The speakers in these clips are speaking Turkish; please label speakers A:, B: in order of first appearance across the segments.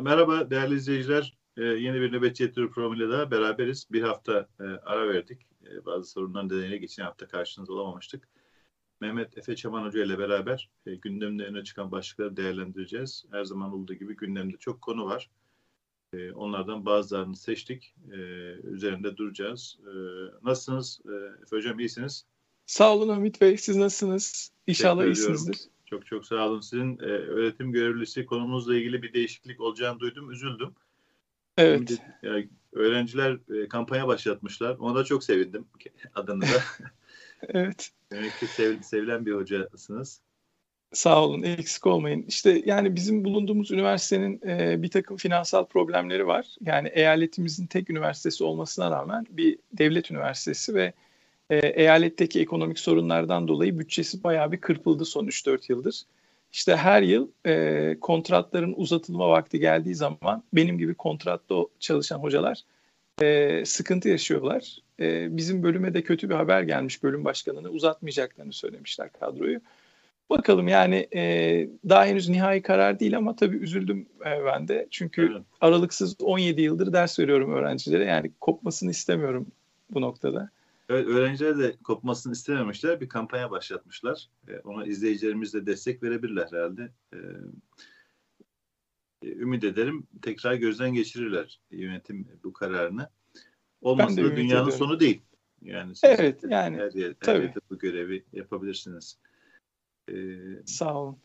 A: Merhaba değerli izleyiciler. Ee, yeni bir nöbetçi yatırım programıyla daha beraberiz. Bir hafta e, ara verdik. E, bazı sorunlar nedeniyle geçen hafta karşınızda olamamıştık. Mehmet Efe Çaman Hoca ile beraber e, gündemde öne çıkan başlıkları değerlendireceğiz. Her zaman olduğu gibi gündemde çok konu var. E, onlardan bazılarını seçtik. E, üzerinde duracağız. E, nasılsınız e, Efe Hocam? iyisiniz?
B: Sağ olun Hamit Bey. Siz nasılsınız? İnşallah iyisinizdir.
A: Çok çok sağ olun. Sizin e, öğretim görevlisi konumuzla ilgili bir değişiklik olacağını duydum. Üzüldüm.
B: Evet.
A: Şimdi, yani, öğrenciler e, kampanya başlatmışlar. Ona da çok sevindim adını da.
B: evet.
A: Demek ki sev, sevilen bir hocasınız.
B: Sağ olun, eksik olmayın. İşte yani bizim bulunduğumuz üniversitenin e, bir takım finansal problemleri var. Yani eyaletimizin tek üniversitesi olmasına rağmen bir devlet üniversitesi ve e, eyaletteki ekonomik sorunlardan dolayı bütçesi bayağı bir kırpıldı son 3-4 yıldır. İşte her yıl e, kontratların uzatılma vakti geldiği zaman benim gibi kontratta çalışan hocalar e, sıkıntı yaşıyorlar. E, bizim bölüme de kötü bir haber gelmiş bölüm başkanını uzatmayacaklarını söylemişler kadroyu. Bakalım yani e, daha henüz nihai karar değil ama tabii üzüldüm e, ben de. Çünkü evet. aralıksız 17 yıldır ders veriyorum öğrencilere. Yani kopmasını istemiyorum bu noktada.
A: Evet, öğrenciler de kopmasını istememişler. Bir kampanya başlatmışlar. E, ona izleyicilerimiz de destek verebilirler herhalde. E, e, ümit ederim tekrar gözden geçirirler yönetim bu kararını. Olmazsa da dünyanın ediyorum. sonu değil.
B: Yani siz evet, yani
A: her, yer, her yerde bu görevi yapabilirsiniz.
B: Ee, Sağ olun.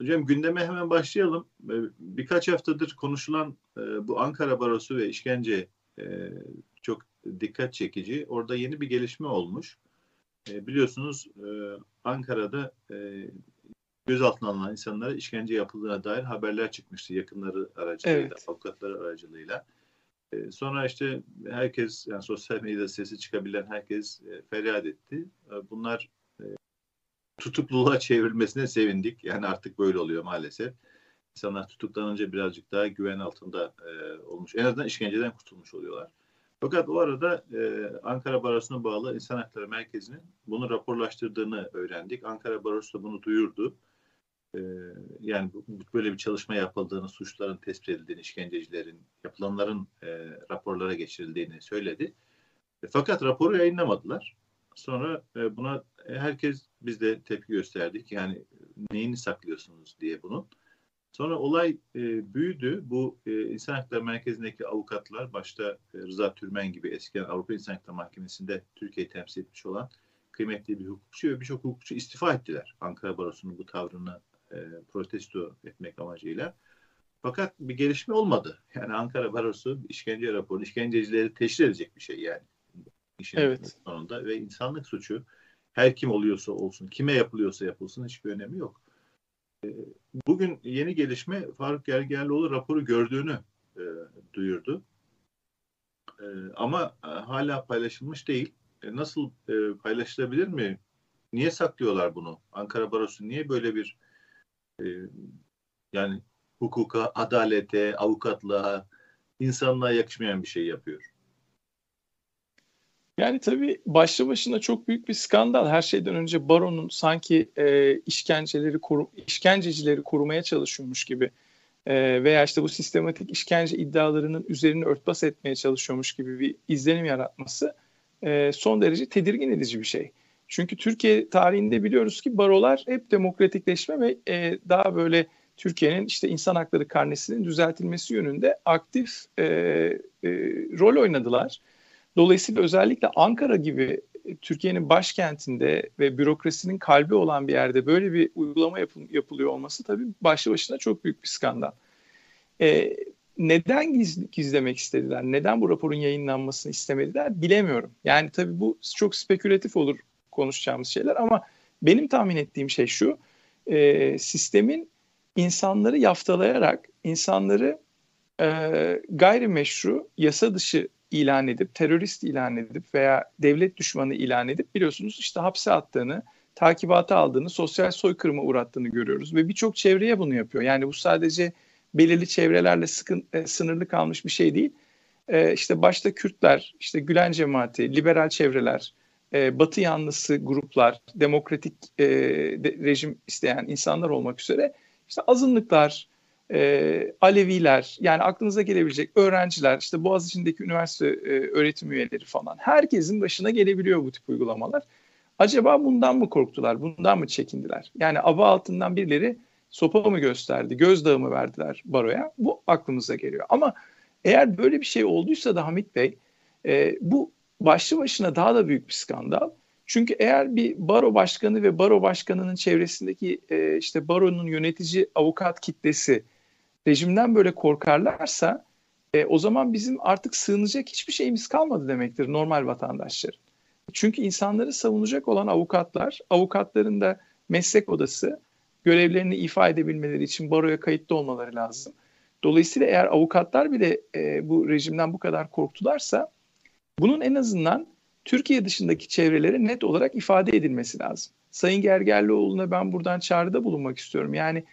A: Hocam gündeme hemen başlayalım. Ee, birkaç haftadır konuşulan e, bu Ankara Barosu ve işkence e, çok dikkat çekici. Orada yeni bir gelişme olmuş. E, biliyorsunuz e, Ankara'da e, gözaltına alınan insanlara işkence yapıldığına dair haberler çıkmıştı yakınları aracılığıyla, evet. avukatları aracılığıyla. E, sonra işte herkes, yani sosyal medyada sesi çıkabilen herkes e, feryat etti. E, bunlar e, tutukluluğa çevrilmesine sevindik. Yani artık böyle oluyor maalesef. İnsanlar tutuklanınca birazcık daha güven altında e, olmuş. En azından işkenceden kurtulmuş oluyorlar. Fakat o arada e, Ankara Barosu'na bağlı İnsan Hakları Merkezi'nin bunu raporlaştırdığını öğrendik. Ankara Barosu da bunu duyurdu. E, yani böyle bir çalışma yapıldığını, suçların tespit edildiğini, işkencecilerin, yapılanların e, raporlara geçirildiğini söyledi. E, fakat raporu yayınlamadılar. Sonra e, buna herkes biz de tepki gösterdik. Yani neyini saklıyorsunuz diye bunun. Sonra olay e, büyüdü. Bu e, İnsan Hakları Merkezi'ndeki avukatlar, başta e, Rıza Türmen gibi eskiden Avrupa İnsan Hakları Mahkemesi'nde Türkiye'yi temsil etmiş olan kıymetli bir hukukçu ve birçok hukukçu istifa ettiler. Ankara Barosu'nun bu tavrını e, protesto etmek amacıyla. Fakat bir gelişme olmadı. Yani Ankara Barosu işkence raporu, işkencecileri teşhir edecek bir şey yani. İşin evet. sonunda ve insanlık suçu her kim oluyorsa olsun, kime yapılıyorsa yapılsın hiçbir önemi yok. Ee, bugün yeni gelişme Faruk Gergerlioğlu raporu gördüğünü e, duyurdu. E, ama hala paylaşılmış değil. E, nasıl e, paylaşılabilir mi? Niye saklıyorlar bunu? Ankara Barosu niye böyle bir e, yani hukuka, adalete, avukatlığa, insanlığa yakışmayan bir şey yapıyor?
B: Yani tabii başlı başına çok büyük bir skandal. Her şeyden önce baronun sanki e, işkenceleri koru, işkencecileri korumaya çalışıyormuş gibi e, veya işte bu sistematik işkence iddialarının üzerini örtbas etmeye çalışıyormuş gibi bir izlenim yaratması e, son derece tedirgin edici bir şey. Çünkü Türkiye tarihinde biliyoruz ki barolar hep demokratikleşme ve e, daha böyle Türkiye'nin işte insan hakları karnesinin düzeltilmesi yönünde aktif e, e, rol oynadılar. Dolayısıyla özellikle Ankara gibi e, Türkiye'nin başkentinde ve bürokrasinin kalbi olan bir yerde böyle bir uygulama yapıl yapılıyor olması tabii başlı başına çok büyük bir skandal. Ee, neden giz gizlemek istediler? Neden bu raporun yayınlanmasını istemediler? Bilemiyorum. Yani tabii bu çok spekülatif olur konuşacağımız şeyler ama benim tahmin ettiğim şey şu. E, sistemin insanları yaftalayarak, insanları e, gayrimeşru, yasa dışı ilan edip, terörist ilan edip veya devlet düşmanı ilan edip biliyorsunuz işte hapse attığını, takibata aldığını, sosyal soykırıma uğrattığını görüyoruz. Ve birçok çevreye bunu yapıyor. Yani bu sadece belirli çevrelerle sıkın, e, sınırlı kalmış bir şey değil. E, işte başta Kürtler, işte Gülen cemaati, liberal çevreler, e, Batı yanlısı gruplar, demokratik e, de, rejim isteyen insanlar olmak üzere işte azınlıklar, e, Aleviler yani aklınıza gelebilecek öğrenciler işte Boğaziçi'ndeki üniversite e, öğretim üyeleri falan herkesin başına gelebiliyor bu tip uygulamalar. Acaba bundan mı korktular, bundan mı çekindiler? Yani aba altından birileri sopa mı gösterdi, gözdağı mı verdiler baroya? Bu aklımıza geliyor. Ama eğer böyle bir şey olduysa da Hamit Bey, e, bu başlı başına daha da büyük bir skandal. Çünkü eğer bir baro başkanı ve baro başkanının çevresindeki e, işte baronun yönetici avukat kitlesi rejimden böyle korkarlarsa e, o zaman bizim artık sığınacak hiçbir şeyimiz kalmadı demektir normal vatandaşların. Çünkü insanları savunacak olan avukatlar, avukatların da meslek odası görevlerini ifa edebilmeleri için baroya kayıtlı olmaları lazım. Dolayısıyla eğer avukatlar bile e, bu rejimden bu kadar korktularsa bunun en azından Türkiye dışındaki çevrelere net olarak ifade edilmesi lazım. Sayın Gergerlioğlu'na ben buradan çağrıda bulunmak istiyorum. Yani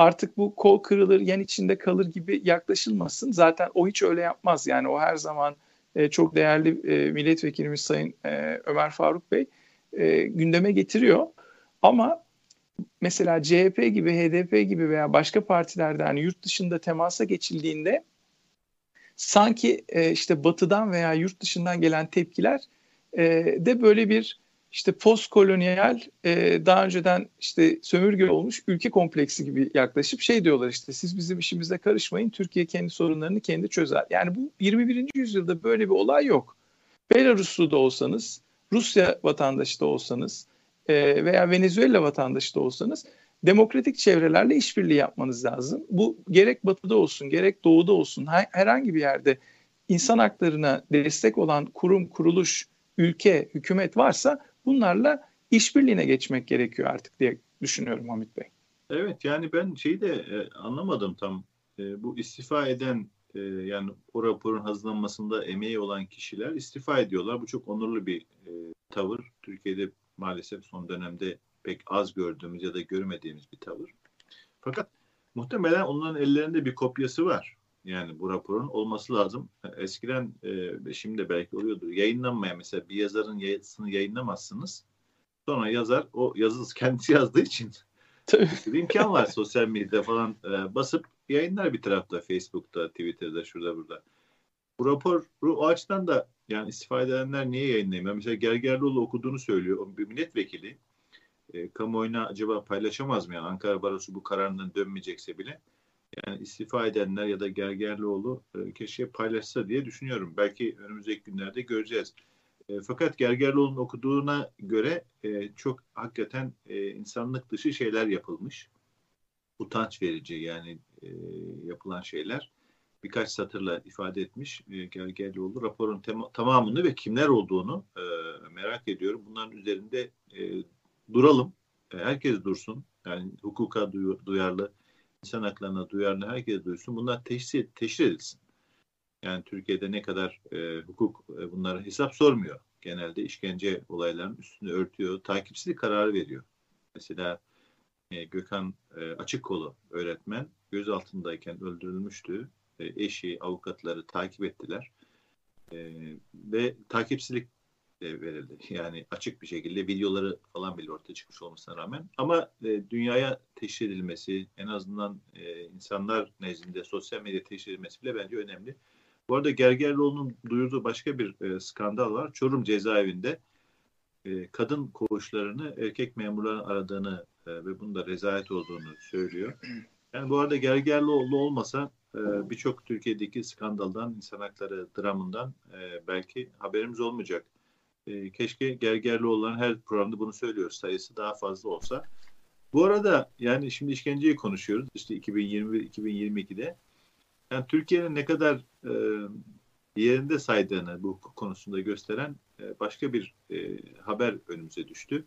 B: artık bu kol kırılır, yan içinde kalır gibi yaklaşılmasın. Zaten o hiç öyle yapmaz. Yani o her zaman e, çok değerli e, milletvekilimiz Sayın e, Ömer Faruk Bey e, gündeme getiriyor. Ama mesela CHP gibi, HDP gibi veya başka partilerden yani yurt dışında temasa geçildiğinde sanki e, işte batıdan veya yurt dışından gelen tepkiler e, de böyle bir işte postkolonyal e, daha önceden işte sömürge olmuş ülke kompleksi gibi yaklaşıp şey diyorlar işte siz bizim işimize karışmayın Türkiye kendi sorunlarını kendi çözer. Yani bu 21. yüzyılda böyle bir olay yok. Belaruslu da olsanız, Rusya vatandaşı da olsanız e, veya Venezuela vatandaşı da olsanız demokratik çevrelerle işbirliği yapmanız lazım. Bu gerek batıda olsun gerek doğuda olsun herhangi bir yerde insan haklarına destek olan kurum, kuruluş, ülke, hükümet varsa bunlarla işbirliğine geçmek gerekiyor artık diye düşünüyorum Hamit Bey.
A: Evet yani ben şeyi de e, anlamadım tam. E, bu istifa eden e, yani o raporun hazırlanmasında emeği olan kişiler istifa ediyorlar. Bu çok onurlu bir e, tavır. Türkiye'de maalesef son dönemde pek az gördüğümüz ya da görmediğimiz bir tavır. Fakat muhtemelen onların ellerinde bir kopyası var. Yani bu raporun olması lazım. Eskiden e, şimdi de belki oluyordur. Yayınlanmayan mesela bir yazarın yazısını yayınlamazsınız. Sonra yazar o yazısı kendisi yazdığı için bir imkan var sosyal medyada falan e, basıp yayınlar bir tarafta Facebook'ta, Twitter'da, şurada burada. Bu rapor o açıdan da yani istifa edenler niye yayınlayayım? Mesela Gergerlioğlu okuduğunu söylüyor. O bir milletvekili. E, kamuoyuna acaba paylaşamaz mı? Yani Ankara Barosu bu kararından dönmeyecekse bile yani istifa edenler ya da Gergerlioğlu e, keşke paylaşsa diye düşünüyorum. Belki önümüzdeki günlerde göreceğiz. E, fakat Gergerlioğlu'nun okuduğuna göre e, çok hakikaten e, insanlık dışı şeyler yapılmış. Utanç verici yani e, yapılan şeyler birkaç satırla ifade etmiş e, Gergerlioğlu. Raporun tema, tamamını ve kimler olduğunu e, merak ediyorum. Bunların üzerinde e, duralım. E, herkes dursun. Yani hukuka duyarlı insan haklarına duyarlı herkes duysun. Bunlar teşhir, teşhir edilsin. Yani Türkiye'de ne kadar e, hukuk e, bunlara hesap sormuyor. Genelde işkence olaylarının üstünü örtüyor. Takipsizlik kararı veriyor. Mesela e, Gökhan e, Açıkkolu öğretmen gözaltındayken öldürülmüştü. E, eşi, avukatları takip ettiler. E, ve takipsizlik verildi. Yani açık bir şekilde videoları falan bile ortaya çıkmış olmasına rağmen. Ama e, dünyaya teşhir edilmesi, en azından e, insanlar nezdinde sosyal medya teşhir edilmesi bile bence önemli. Bu arada Gergerlioğlu'nun duyurduğu başka bir e, skandal var. Çorum cezaevinde e, kadın koğuşlarını erkek memurların aradığını e, ve bunun da rezalet olduğunu söylüyor. Yani bu arada Gergerlioğlu olmasa e, birçok Türkiye'deki skandaldan, insan hakları dramından e, belki haberimiz olmayacak. E, keşke gergerli olan her programda bunu söylüyoruz. Sayısı daha fazla olsa. Bu arada yani şimdi işkenceyi konuşuyoruz. İşte 2021-2022'de. Yani Türkiye'nin ne kadar e, yerinde saydığını bu konusunda gösteren e, başka bir e, haber önümüze düştü.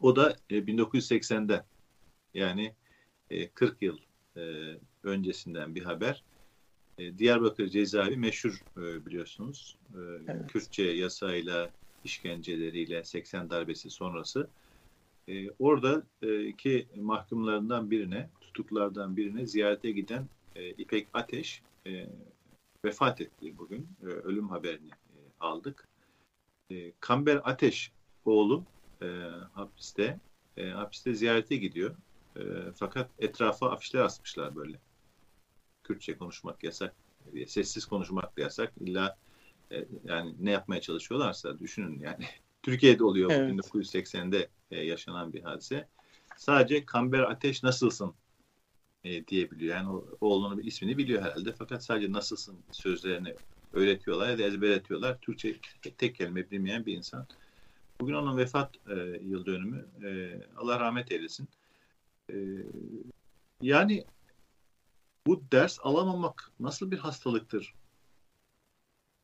A: O da e, 1980'de yani e, 40 yıl e, öncesinden bir haber. E, Diyarbakır cezaevi meşhur e, biliyorsunuz. E, evet. Kürtçe yasayla, işkenceleriyle 80 darbesi sonrası. Orada iki mahkumlarından birine, tutuklardan birine ziyarete giden İpek Ateş vefat etti bugün. Ölüm haberini aldık. Kamber Ateş oğlu hapiste. Hapiste ziyarete gidiyor. Fakat etrafa afişler asmışlar böyle. Kürtçe konuşmak yasak, sessiz konuşmak yasak. İlla e, yani ne yapmaya çalışıyorlarsa düşünün yani Türkiye'de oluyor evet. 1980'de e, yaşanan bir hadise. Sadece Kamber Ateş nasılsın e, diyebiliyor. Yani o, oğlunun ismini biliyor herhalde. Fakat sadece nasılsın sözlerini öğretiyorlar ya da ezberletiyorlar. Türkçe tek kelime bilmeyen bir insan. Bugün onun vefat e, yıl dönümü. E, Allah rahmet eylesin. E, yani bu ders alamamak nasıl bir hastalıktır?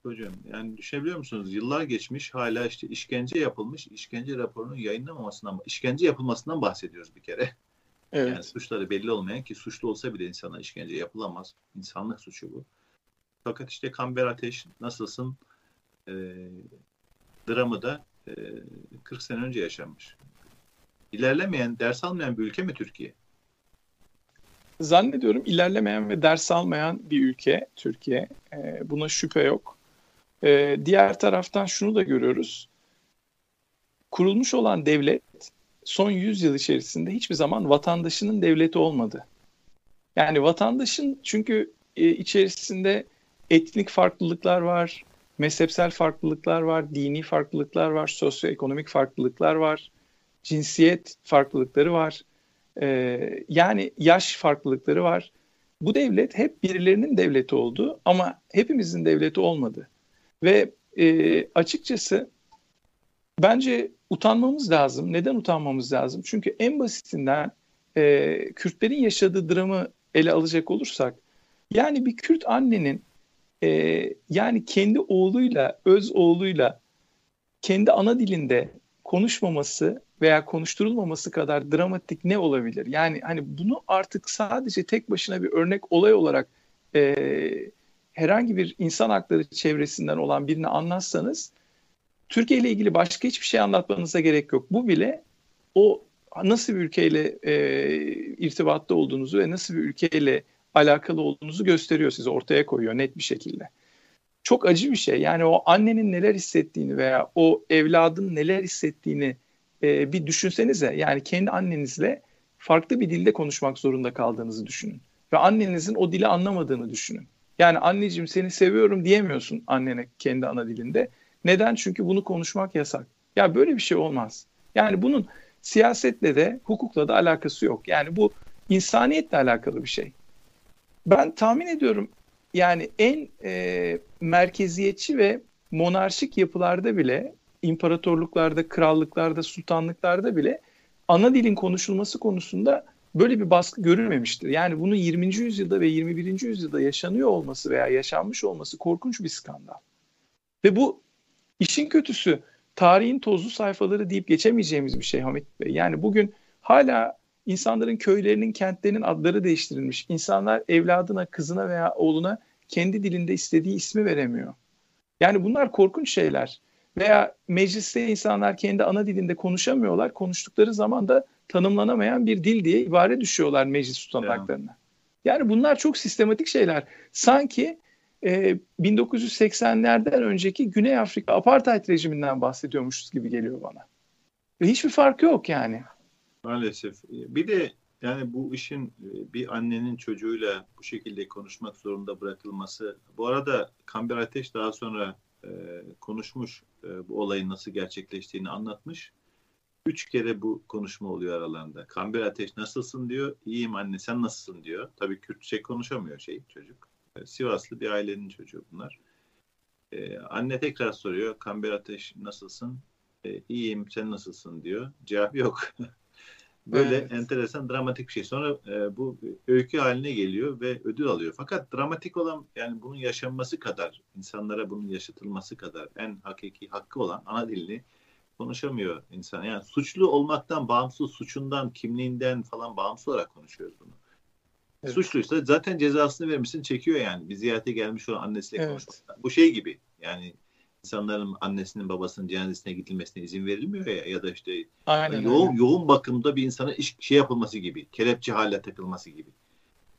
A: Hocam yani düşünebiliyor musunuz? Yıllar geçmiş hala işte işkence yapılmış, işkence raporunun yayınlamamasından, işkence yapılmasından bahsediyoruz bir kere. Evet. Yani suçları belli olmayan ki suçlu olsa bile insana işkence yapılamaz. İnsanlık suçu bu. Fakat işte Kamber Ateş nasılsın e, dramı da e, 40 sene önce yaşanmış. İlerlemeyen, ders almayan bir ülke mi Türkiye?
B: Zannediyorum ilerlemeyen ve ders almayan bir ülke Türkiye. E, buna şüphe yok. E, diğer taraftan şunu da görüyoruz. Kurulmuş olan devlet son 100 yıl içerisinde hiçbir zaman vatandaşının devleti olmadı. Yani vatandaşın çünkü e, içerisinde etnik farklılıklar var, mezhepsel farklılıklar var, dini farklılıklar var, sosyoekonomik farklılıklar var, cinsiyet farklılıkları var. Ee, yani yaş farklılıkları var. Bu devlet hep birilerinin devleti oldu ama hepimizin devleti olmadı. Ve e, açıkçası bence utanmamız lazım. Neden utanmamız lazım? Çünkü en basitinden e, Kürtlerin yaşadığı dramı ele alacak olursak, yani bir Kürt annenin e, yani kendi oğluyla, öz oğluyla kendi ana dilinde konuşmaması veya konuşturulmaması kadar dramatik ne olabilir? Yani hani bunu artık sadece tek başına bir örnek olay olarak e, herhangi bir insan hakları çevresinden olan birine anlatsanız Türkiye ile ilgili başka hiçbir şey anlatmanıza gerek yok. Bu bile o nasıl bir ülkeyle e, irtibatta olduğunuzu ve nasıl bir ülkeyle alakalı olduğunuzu gösteriyor size, ortaya koyuyor net bir şekilde. Çok acı bir şey. Yani o annenin neler hissettiğini veya o evladın neler hissettiğini e, bir düşünsenize. Yani kendi annenizle farklı bir dilde konuşmak zorunda kaldığınızı düşünün. Ve annenizin o dili anlamadığını düşünün. Yani anneciğim seni seviyorum diyemiyorsun annene kendi ana dilinde. Neden? Çünkü bunu konuşmak yasak. Ya böyle bir şey olmaz. Yani bunun siyasetle de hukukla da alakası yok. Yani bu insaniyetle alakalı bir şey. Ben tahmin ediyorum yani en e, merkeziyetçi ve monarşik yapılarda bile, imparatorluklarda, krallıklarda, sultanlıklarda bile ana dilin konuşulması konusunda böyle bir baskı görülmemiştir. Yani bunun 20. yüzyılda ve 21. yüzyılda yaşanıyor olması veya yaşanmış olması korkunç bir skandal. Ve bu işin kötüsü tarihin tozlu sayfaları deyip geçemeyeceğimiz bir şey Hamit Bey. Yani bugün hala insanların köylerinin, kentlerinin adları değiştirilmiş. İnsanlar evladına, kızına veya oğluna kendi dilinde istediği ismi veremiyor. Yani bunlar korkunç şeyler. Veya mecliste insanlar kendi ana dilinde konuşamıyorlar. Konuştukları zaman da tanımlanamayan bir dil diye ibare düşüyorlar meclis tutanaklarına. Yani bunlar çok sistematik şeyler. Sanki e, 1980'lerden önceki Güney Afrika apartheid rejiminden bahsediyormuşuz gibi geliyor bana. Ve hiçbir fark yok yani.
A: Maalesef. Bir de yani bu işin e, bir annenin çocuğuyla bu şekilde konuşmak zorunda bırakılması. Bu arada Kamber Ateş daha sonra e, konuşmuş, e, bu olayın nasıl gerçekleştiğini anlatmış. Üç kere bu konuşma oluyor aralarında. Kamber Ateş nasılsın diyor. İyiyim anne sen nasılsın diyor. Tabii Kürtçe konuşamıyor şey çocuk. E, Sivaslı bir ailenin çocuğu bunlar. E, anne tekrar soruyor. Kamber Ateş nasılsın? E, iyiyim sen nasılsın diyor. Cevap yok. Böyle evet. enteresan dramatik bir şey. Sonra e, bu öykü haline geliyor ve ödül alıyor. Fakat dramatik olan yani bunun yaşanması kadar, insanlara bunun yaşatılması kadar en hakiki hakkı olan ana dilini konuşamıyor insan. Yani suçlu olmaktan bağımsız, suçundan, kimliğinden falan bağımsız olarak konuşuyoruz bunu. Evet. Suçluysa zaten cezasını vermişsin çekiyor yani. Bir ziyarete gelmiş olan annesiyle evet. konuşmak. Bu şey gibi yani insanların annesinin babasının cenazesine gidilmesine izin verilmiyor ya ya da işte Aynen, yoğun öyle. yoğun bakımda bir insana iş şey yapılması gibi, kelepçe hale takılması gibi.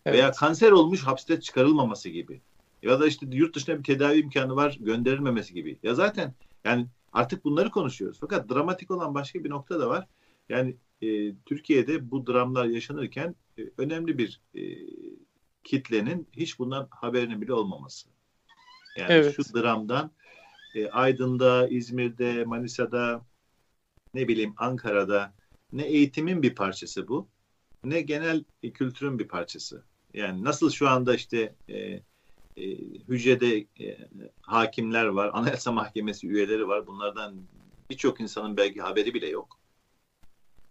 A: Evet. Veya kanser olmuş hapiste çıkarılmaması gibi. Ya da işte yurt dışına bir tedavi imkanı var gönderilmemesi gibi. Ya zaten yani artık bunları konuşuyoruz. Fakat dramatik olan başka bir nokta da var. Yani e, Türkiye'de bu dramlar yaşanırken e, önemli bir e, kitlenin hiç bundan haberinin bile olmaması. Yani
B: evet.
A: şu dramdan e, Aydın'da, İzmir'de, Manisa'da, ne bileyim Ankara'da ne eğitimin bir parçası bu, ne genel kültürün bir parçası. Yani nasıl şu anda işte e, e, hücrede e, hakimler var, Anayasa Mahkemesi üyeleri var. Bunlardan birçok insanın belki haberi bile yok.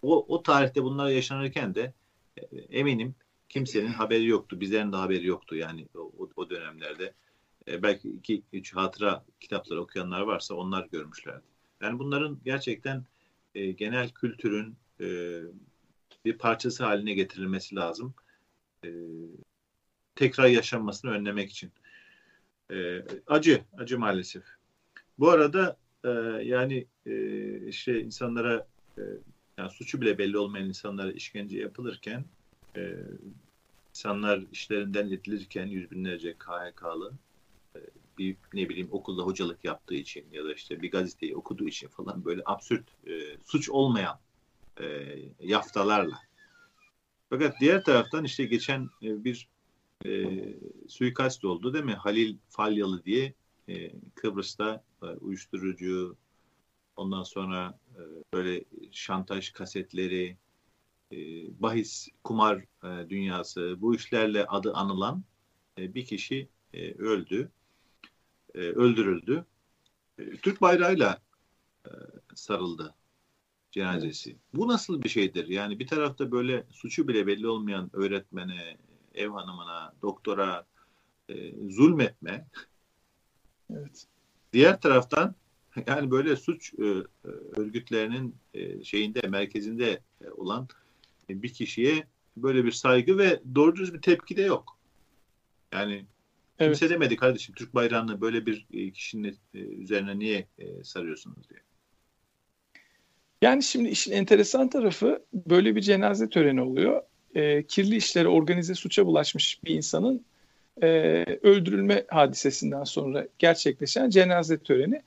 A: O, o tarihte bunlar yaşanırken de e, eminim kimsenin haberi yoktu. Bizlerin de haberi yoktu yani o, o dönemlerde. E, belki iki, üç hatıra kitapları okuyanlar varsa onlar görmüşlerdi. Yani bunların gerçekten e, genel kültürün e, bir parçası haline getirilmesi lazım. E, tekrar yaşanmasını önlemek için. E, acı, acı maalesef. Bu arada e, yani e, işte insanlara e, yani suçu bile belli olmayan insanlara işkence yapılırken e, insanlar işlerinden edilirken yüz binlerce KHK'lı bir ne bileyim okulda hocalık yaptığı için ya da işte bir gazeteyi okuduğu için falan böyle absürt e, suç olmayan e, yaftalarla. Fakat diğer taraftan işte geçen e, bir e, suikast oldu değil mi? Halil Falyalı diye e, Kıbrıs'ta e, uyuşturucu ondan sonra e, böyle şantaj kasetleri e, bahis kumar e, dünyası bu işlerle adı anılan e, bir kişi e, öldü e, öldürüldü e, Türk bayrağıyla e, sarıldı cenazesi. Bu nasıl bir şeydir? Yani bir tarafta böyle suçu bile belli olmayan öğretmene, ev hanımına, doktora e, zulmetme.
B: Evet.
A: Diğer taraftan yani böyle suç e, örgütlerinin e, şeyinde merkezinde e, olan e, bir kişiye böyle bir saygı ve doğru düz bir tepki de yok. Yani evet. kimse demedi kardeşim Türk bayrağını böyle bir e, kişinin e, üzerine niye e, sarıyorsunuz diye.
B: Yani şimdi işin enteresan tarafı böyle bir cenaze töreni oluyor. E, kirli işlere organize suça bulaşmış bir insanın e, öldürülme hadisesinden sonra gerçekleşen cenaze töreni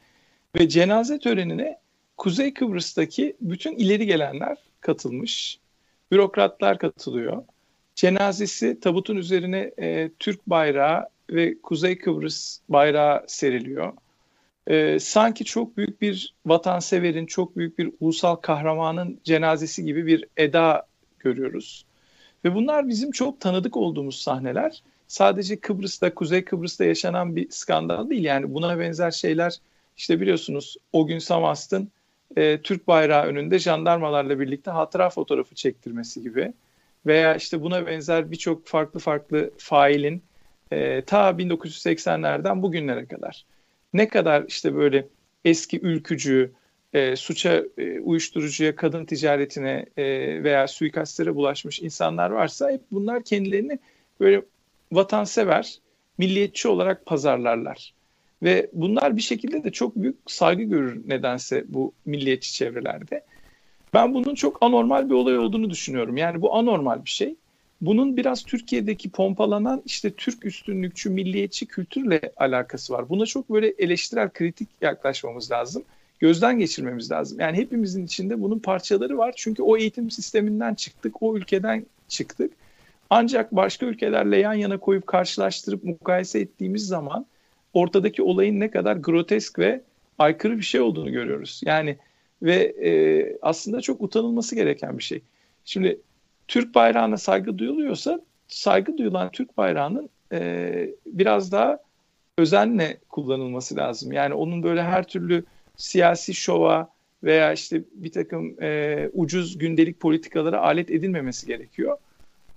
B: ve cenaze törenine Kuzey Kıbrıs'taki bütün ileri gelenler katılmış. Bürokratlar katılıyor. Cenazesi tabutun üzerine e, Türk bayrağı ve Kuzey Kıbrıs bayrağı seriliyor e, sanki çok büyük bir vatanseverin, çok büyük bir ulusal kahramanın cenazesi gibi bir eda görüyoruz. Ve bunlar bizim çok tanıdık olduğumuz sahneler. Sadece Kıbrıs'ta, Kuzey Kıbrıs'ta yaşanan bir skandal değil. Yani buna benzer şeyler işte biliyorsunuz o gün Samast'ın e, Türk bayrağı önünde jandarmalarla birlikte hatıra fotoğrafı çektirmesi gibi. Veya işte buna benzer birçok farklı farklı failin e, ta 1980'lerden bugünlere kadar ne kadar işte böyle eski ülkücü, e, suça, e, uyuşturucuya, kadın ticaretine e, veya suikastlere bulaşmış insanlar varsa hep bunlar kendilerini böyle vatansever, milliyetçi olarak pazarlarlar. Ve bunlar bir şekilde de çok büyük saygı görür nedense bu milliyetçi çevrelerde. Ben bunun çok anormal bir olay olduğunu düşünüyorum. Yani bu anormal bir şey. Bunun biraz Türkiye'deki pompalanan işte Türk üstünlükçü, milliyetçi kültürle alakası var. Buna çok böyle eleştirel, kritik yaklaşmamız lazım. Gözden geçirmemiz lazım. Yani hepimizin içinde bunun parçaları var. Çünkü o eğitim sisteminden çıktık, o ülkeden çıktık. Ancak başka ülkelerle yan yana koyup karşılaştırıp mukayese ettiğimiz zaman ortadaki olayın ne kadar grotesk ve aykırı bir şey olduğunu görüyoruz. Yani ve e, aslında çok utanılması gereken bir şey. Şimdi Türk bayrağına saygı duyuluyorsa saygı duyulan Türk bayrağının e, biraz daha özenle kullanılması lazım. Yani onun böyle her türlü siyasi şova veya işte bir takım e, ucuz gündelik politikalara alet edilmemesi gerekiyor.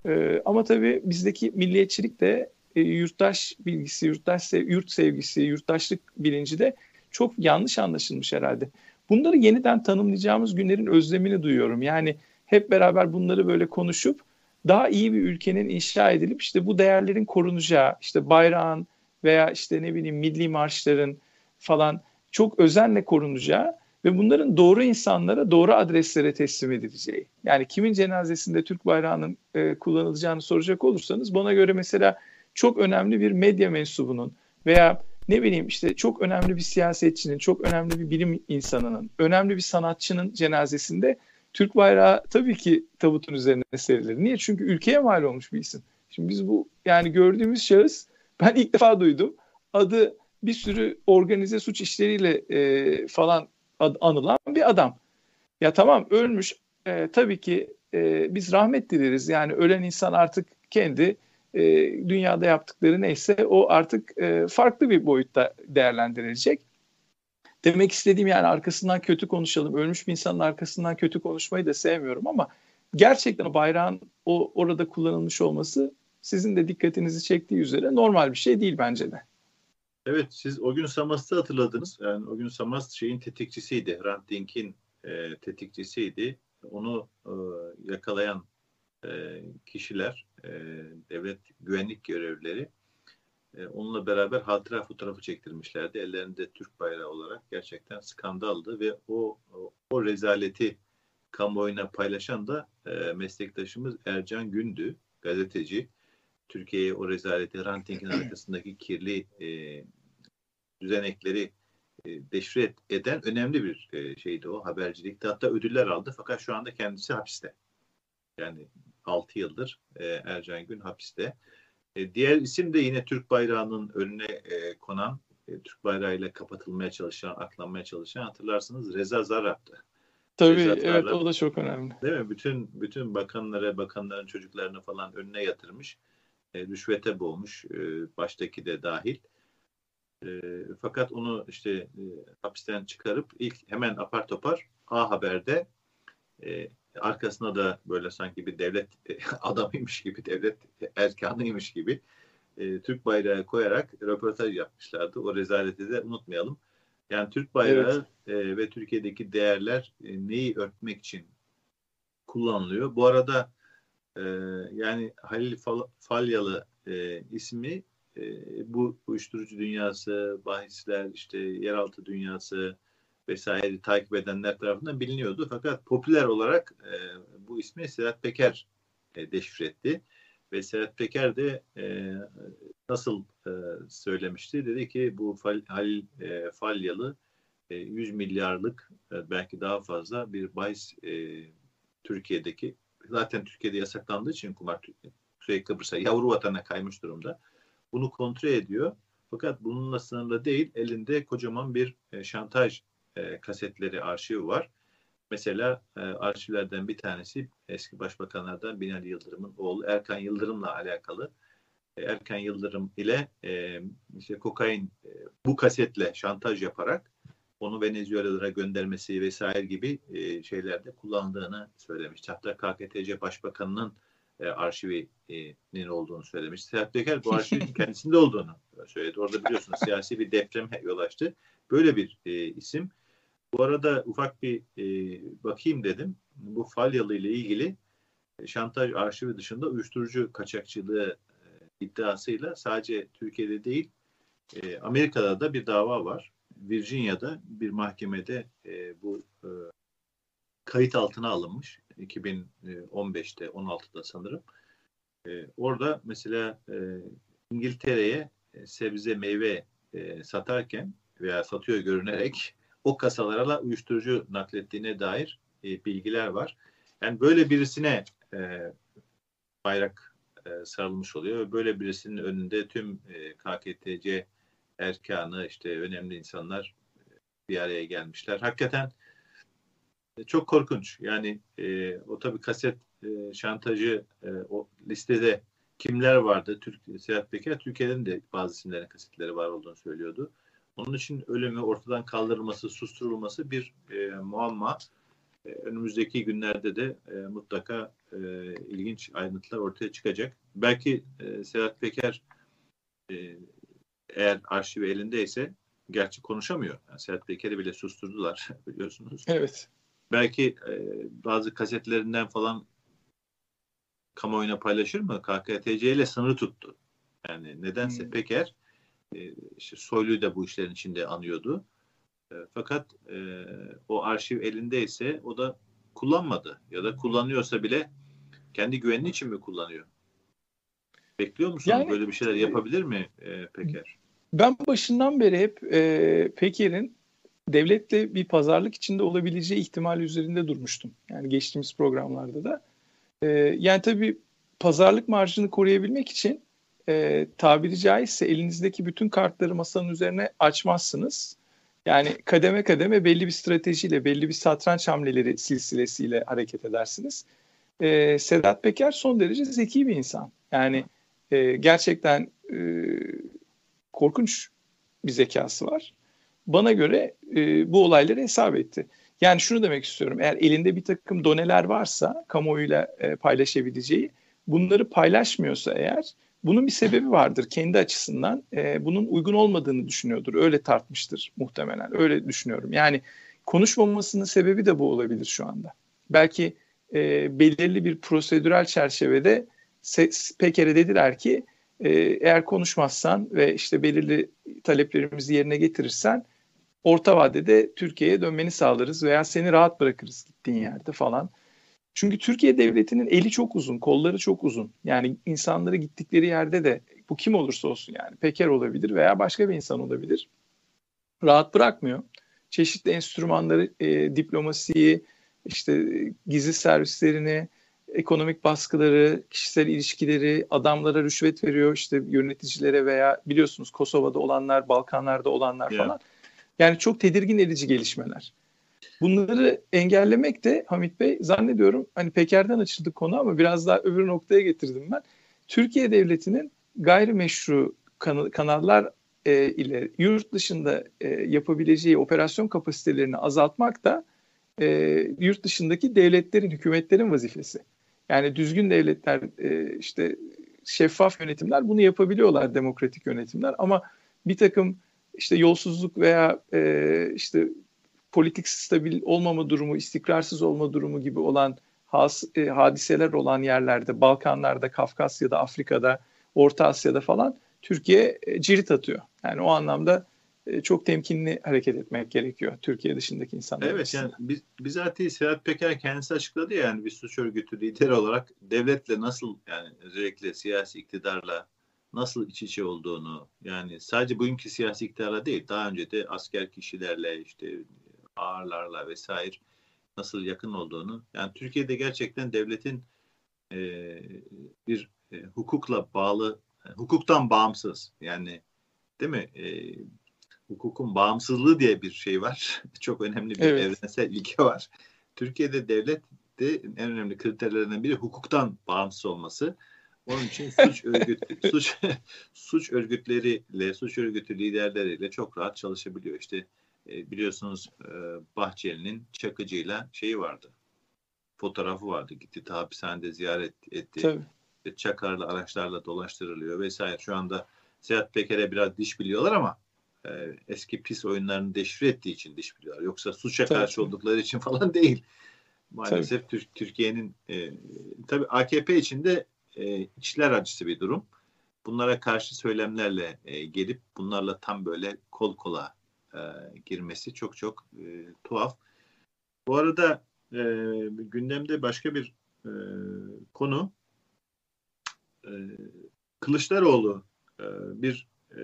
B: E, ama tabii bizdeki milliyetçilik de e, yurttaş bilgisi, yurttaş sev yurt sevgisi, yurttaşlık bilinci de çok yanlış anlaşılmış herhalde. Bunları yeniden tanımlayacağımız günlerin özlemini duyuyorum. Yani hep beraber bunları böyle konuşup daha iyi bir ülkenin inşa edilip işte bu değerlerin korunacağı, işte bayrağın veya işte ne bileyim milli marşların falan çok özenle korunacağı ve bunların doğru insanlara, doğru adreslere teslim edileceği. Yani kimin cenazesinde Türk bayrağının e, kullanılacağını soracak olursanız bana göre mesela çok önemli bir medya mensubunun veya ne bileyim işte çok önemli bir siyasetçinin, çok önemli bir bilim insanının, önemli bir sanatçının cenazesinde Türk bayrağı tabii ki tabutun üzerine serilir. Niye? Çünkü ülkeye mal olmuş bir isim. Şimdi biz bu yani gördüğümüz şahıs ben ilk defa duydum. Adı bir sürü organize suç işleriyle e, falan ad, anılan bir adam. Ya tamam ölmüş. E, tabii ki e, biz rahmet dileriz. Yani ölen insan artık kendi e, dünyada yaptıkları neyse o artık e, farklı bir boyutta değerlendirilecek. Demek istediğim yani arkasından kötü konuşalım. Ölmüş bir insanın arkasından kötü konuşmayı da sevmiyorum ama gerçekten o bayrağın o orada kullanılmış olması sizin de dikkatinizi çektiği üzere normal bir şey değil bence de.
A: Evet siz o gün Samast'ı hatırladınız. Yani o gün Samast şeyin tetikçisiydi. Hrant Dink'in e, tetikçisiydi. Onu e, yakalayan e, kişiler, e, devlet güvenlik görevlileri e, onunla beraber hatıra fotoğrafı çektirmişlerdi. Ellerinde Türk bayrağı olarak gerçekten skandaldı ve o o, o rezaleti kamuoyuna paylaşan da e, meslektaşımız Ercan Gündü, gazeteci. Türkiye'ye o rezaleti, rantingin arkasındaki kirli e, düzenekleri e, deşifre eden önemli bir e, şeydi o habercilikte. Hatta ödüller aldı fakat şu anda kendisi hapiste. Yani 6 yıldır e, Ercan Gün hapiste. E, diğer isim de yine Türk bayrağının önüne e, konan, e, Türk bayrağıyla kapatılmaya çalışan, aklanmaya çalışan hatırlarsınız Reza Zarrab'tı.
B: Tabii Reza evet Zarrab, o da çok önemli.
A: Değil mi? Bütün bütün bakanlara, bakanların çocuklarını falan önüne yatırmış. E, rüşvete boğmuş. E, baştaki de dahil. E, fakat onu işte e, hapisten çıkarıp ilk hemen apar topar A Haber'de e, arkasına da böyle sanki bir devlet adamıymış gibi, devlet erkanıymış gibi e, Türk bayrağı koyarak röportaj yapmışlardı. O rezaleti de unutmayalım. Yani Türk bayrağı evet. e, ve Türkiye'deki değerler e, neyi örtmek için kullanılıyor? Bu arada e, yani Halil Fal Falyalı e, ismi e, bu uyuşturucu dünyası, bahisler, işte yeraltı dünyası, vesaire takip edenler tarafından biliniyordu. Fakat popüler olarak e, bu ismi Sedat Peker e, deşifre etti. Ve Sedat Peker de e, nasıl e, söylemişti? Dedi ki bu Fal, Halil e, Falyalı e, 100 milyarlık e, belki daha fazla bir bahis e, Türkiye'deki zaten Türkiye'de yasaklandığı için kumar Kuzey Kıbrıs'a yavru vatana kaymış durumda. Bunu kontrol ediyor. Fakat bununla sınırlı değil. Elinde kocaman bir e, şantaj e, kasetleri arşivi var. Mesela e, arşivlerden bir tanesi eski başbakanlardan Binali Yıldırım'ın oğlu Erkan Yıldırım'la alakalı. E, Erkan Yıldırım ile e, işte kokain e, bu kasetle şantaj yaparak onu Venezuela'lara göndermesi vesaire gibi e, şeylerde kullandığını söylemiş. Hatta KKTC Başbakanı'nın e, arşivinin olduğunu söylemiş. Sedat Peker bu arşivin kendisinde olduğunu söyledi. Orada biliyorsunuz siyasi bir depreme yol açtı. Böyle bir e, isim. Bu arada ufak bir e, bakayım dedim. Bu Falyalı ile ilgili e, şantaj arşivi dışında uyuşturucu kaçakçılığı e, iddiasıyla sadece Türkiye'de değil e, Amerika'da da bir dava var. Virginia'da bir mahkemede e, bu e, kayıt altına alınmış. 2015'te 16'da sanırım. E, orada mesela e, İngiltere'ye e, sebze meyve e, satarken veya satıyor görünerek o kasalara uyuşturucu naklettiğine dair e, bilgiler var. Yani böyle birisine e, bayrak e, sarılmış oluyor ve böyle birisinin önünde tüm e, KKTC erkanı işte önemli insanlar e, bir araya gelmişler. Hakikaten e, çok korkunç. Yani e, o tabi kaset e, şantajı e, o listede kimler vardı? Türk Seyahat Peker Türkiye'nin de bazı isimlerin kasetleri var olduğunu söylüyordu. Onun için ölümü ortadan kaldırılması, susturulması bir e, muamma. E, önümüzdeki günlerde de e, mutlaka e, ilginç ayrıntılar ortaya çıkacak. Belki e, Sedat Peker e, eğer arşivi elindeyse gerçi konuşamıyor. Yani Sedat Peker'i bile susturdular biliyorsunuz.
B: Evet.
A: Belki e, bazı kasetlerinden falan kamuoyuna paylaşır mı? KKTC ile sınır tuttu. Yani nedense hmm. Peker e, işte Soylu'yu da bu işlerin içinde anıyordu. E, fakat e, o arşiv elindeyse o da kullanmadı ya da kullanıyorsa bile kendi güvenliği için mi kullanıyor? Bekliyor musun yani, böyle bir şeyler yapabilir mi e, Peker?
B: Ben başından beri hep e, Peker'in devletle bir pazarlık içinde olabileceği ihtimal üzerinde durmuştum. Yani geçtiğimiz programlarda da. E, yani tabii pazarlık marjını koruyabilmek için e, tabiri caizse elinizdeki bütün kartları masanın üzerine açmazsınız. Yani kademe kademe belli bir stratejiyle, belli bir satranç hamleleri silsilesiyle hareket edersiniz. E, Sedat Peker son derece zeki bir insan. Yani e, gerçekten e, korkunç bir zekası var. Bana göre e, bu olayları hesap etti. Yani şunu demek istiyorum. Eğer elinde bir takım doneler varsa kamuoyuyla e, paylaşabileceği, bunları paylaşmıyorsa eğer bunun bir sebebi vardır kendi açısından. E, bunun uygun olmadığını düşünüyordur. Öyle tartmıştır muhtemelen. Öyle düşünüyorum. Yani konuşmamasının sebebi de bu olabilir şu anda. Belki e, belirli bir prosedürel çerçevede Peker'e dediler ki e, eğer konuşmazsan ve işte belirli taleplerimizi yerine getirirsen orta vadede Türkiye'ye dönmeni sağlarız veya seni rahat bırakırız gittiğin yerde falan. Çünkü Türkiye devletinin eli çok uzun, kolları çok uzun. Yani insanları gittikleri yerde de bu kim olursa olsun yani Peker olabilir veya başka bir insan olabilir. Rahat bırakmıyor. Çeşitli enstrümanları, e, diplomasiyi, işte gizli servislerini, ekonomik baskıları, kişisel ilişkileri, adamlara rüşvet veriyor işte yöneticilere veya biliyorsunuz Kosova'da olanlar, Balkanlarda olanlar yeah. falan. Yani çok tedirgin edici gelişmeler. Bunları engellemek de Hamit Bey zannediyorum hani Peker'den açıldı konu ama biraz daha öbür noktaya getirdim ben. Türkiye Devleti'nin gayrimeşru kan- kanallar e, ile yurt dışında e, yapabileceği operasyon kapasitelerini azaltmak da e, yurt dışındaki devletlerin, hükümetlerin vazifesi. Yani düzgün devletler, e, işte şeffaf yönetimler bunu yapabiliyorlar demokratik yönetimler ama bir takım işte yolsuzluk veya e, işte politik stabil olmama durumu, istikrarsız olma durumu gibi olan has, e, hadiseler olan yerlerde, Balkanlarda, Kafkasya'da, Afrika'da, Orta Asya'da falan Türkiye e, cirit atıyor. Yani o anlamda e, çok temkinli hareket etmek gerekiyor Türkiye dışındaki insanlar.
A: Evet arasında. yani biz, bizatihi Sedat Peker kendisi açıkladı ya yani bir suç örgütü lideri olarak devletle nasıl yani özellikle siyasi iktidarla nasıl iç içe olduğunu yani sadece bugünkü siyasi iktidarla değil daha önce de asker kişilerle işte ağırlarla vesaire nasıl yakın olduğunu. Yani Türkiye'de gerçekten devletin e, bir e, hukukla bağlı hukuktan bağımsız yani değil mi? E, hukukun bağımsızlığı diye bir şey var. Çok önemli bir evet. evrensel ilke var. Türkiye'de devlet de en önemli kriterlerinden biri hukuktan bağımsız olması. Onun için suç örgüt suç suç örgütleriyle, suç örgütü liderleriyle çok rahat çalışabiliyor. İşte e, biliyorsunuz e, Bahçeli'nin Çakıcı'yla şeyi vardı. Fotoğrafı vardı. Gitti hapishanede ziyaret etti. Tabii. İşte Çakarlı araçlarla dolaştırılıyor vesaire. Şu anda Sedat Peker'e biraz diş biliyorlar ama e, eski pis oyunlarını deşifre ettiği için diş biliyorlar. Yoksa suça tabii. karşı oldukları için falan değil. Maalesef Türkiye'nin e, tabii AKP içinde e, içler acısı bir durum. Bunlara karşı söylemlerle e, gelip bunlarla tam böyle kol kola e, girmesi çok çok e, tuhaf. Bu arada e, gündemde başka bir e, konu e, Kılıçdaroğlu e, bir e,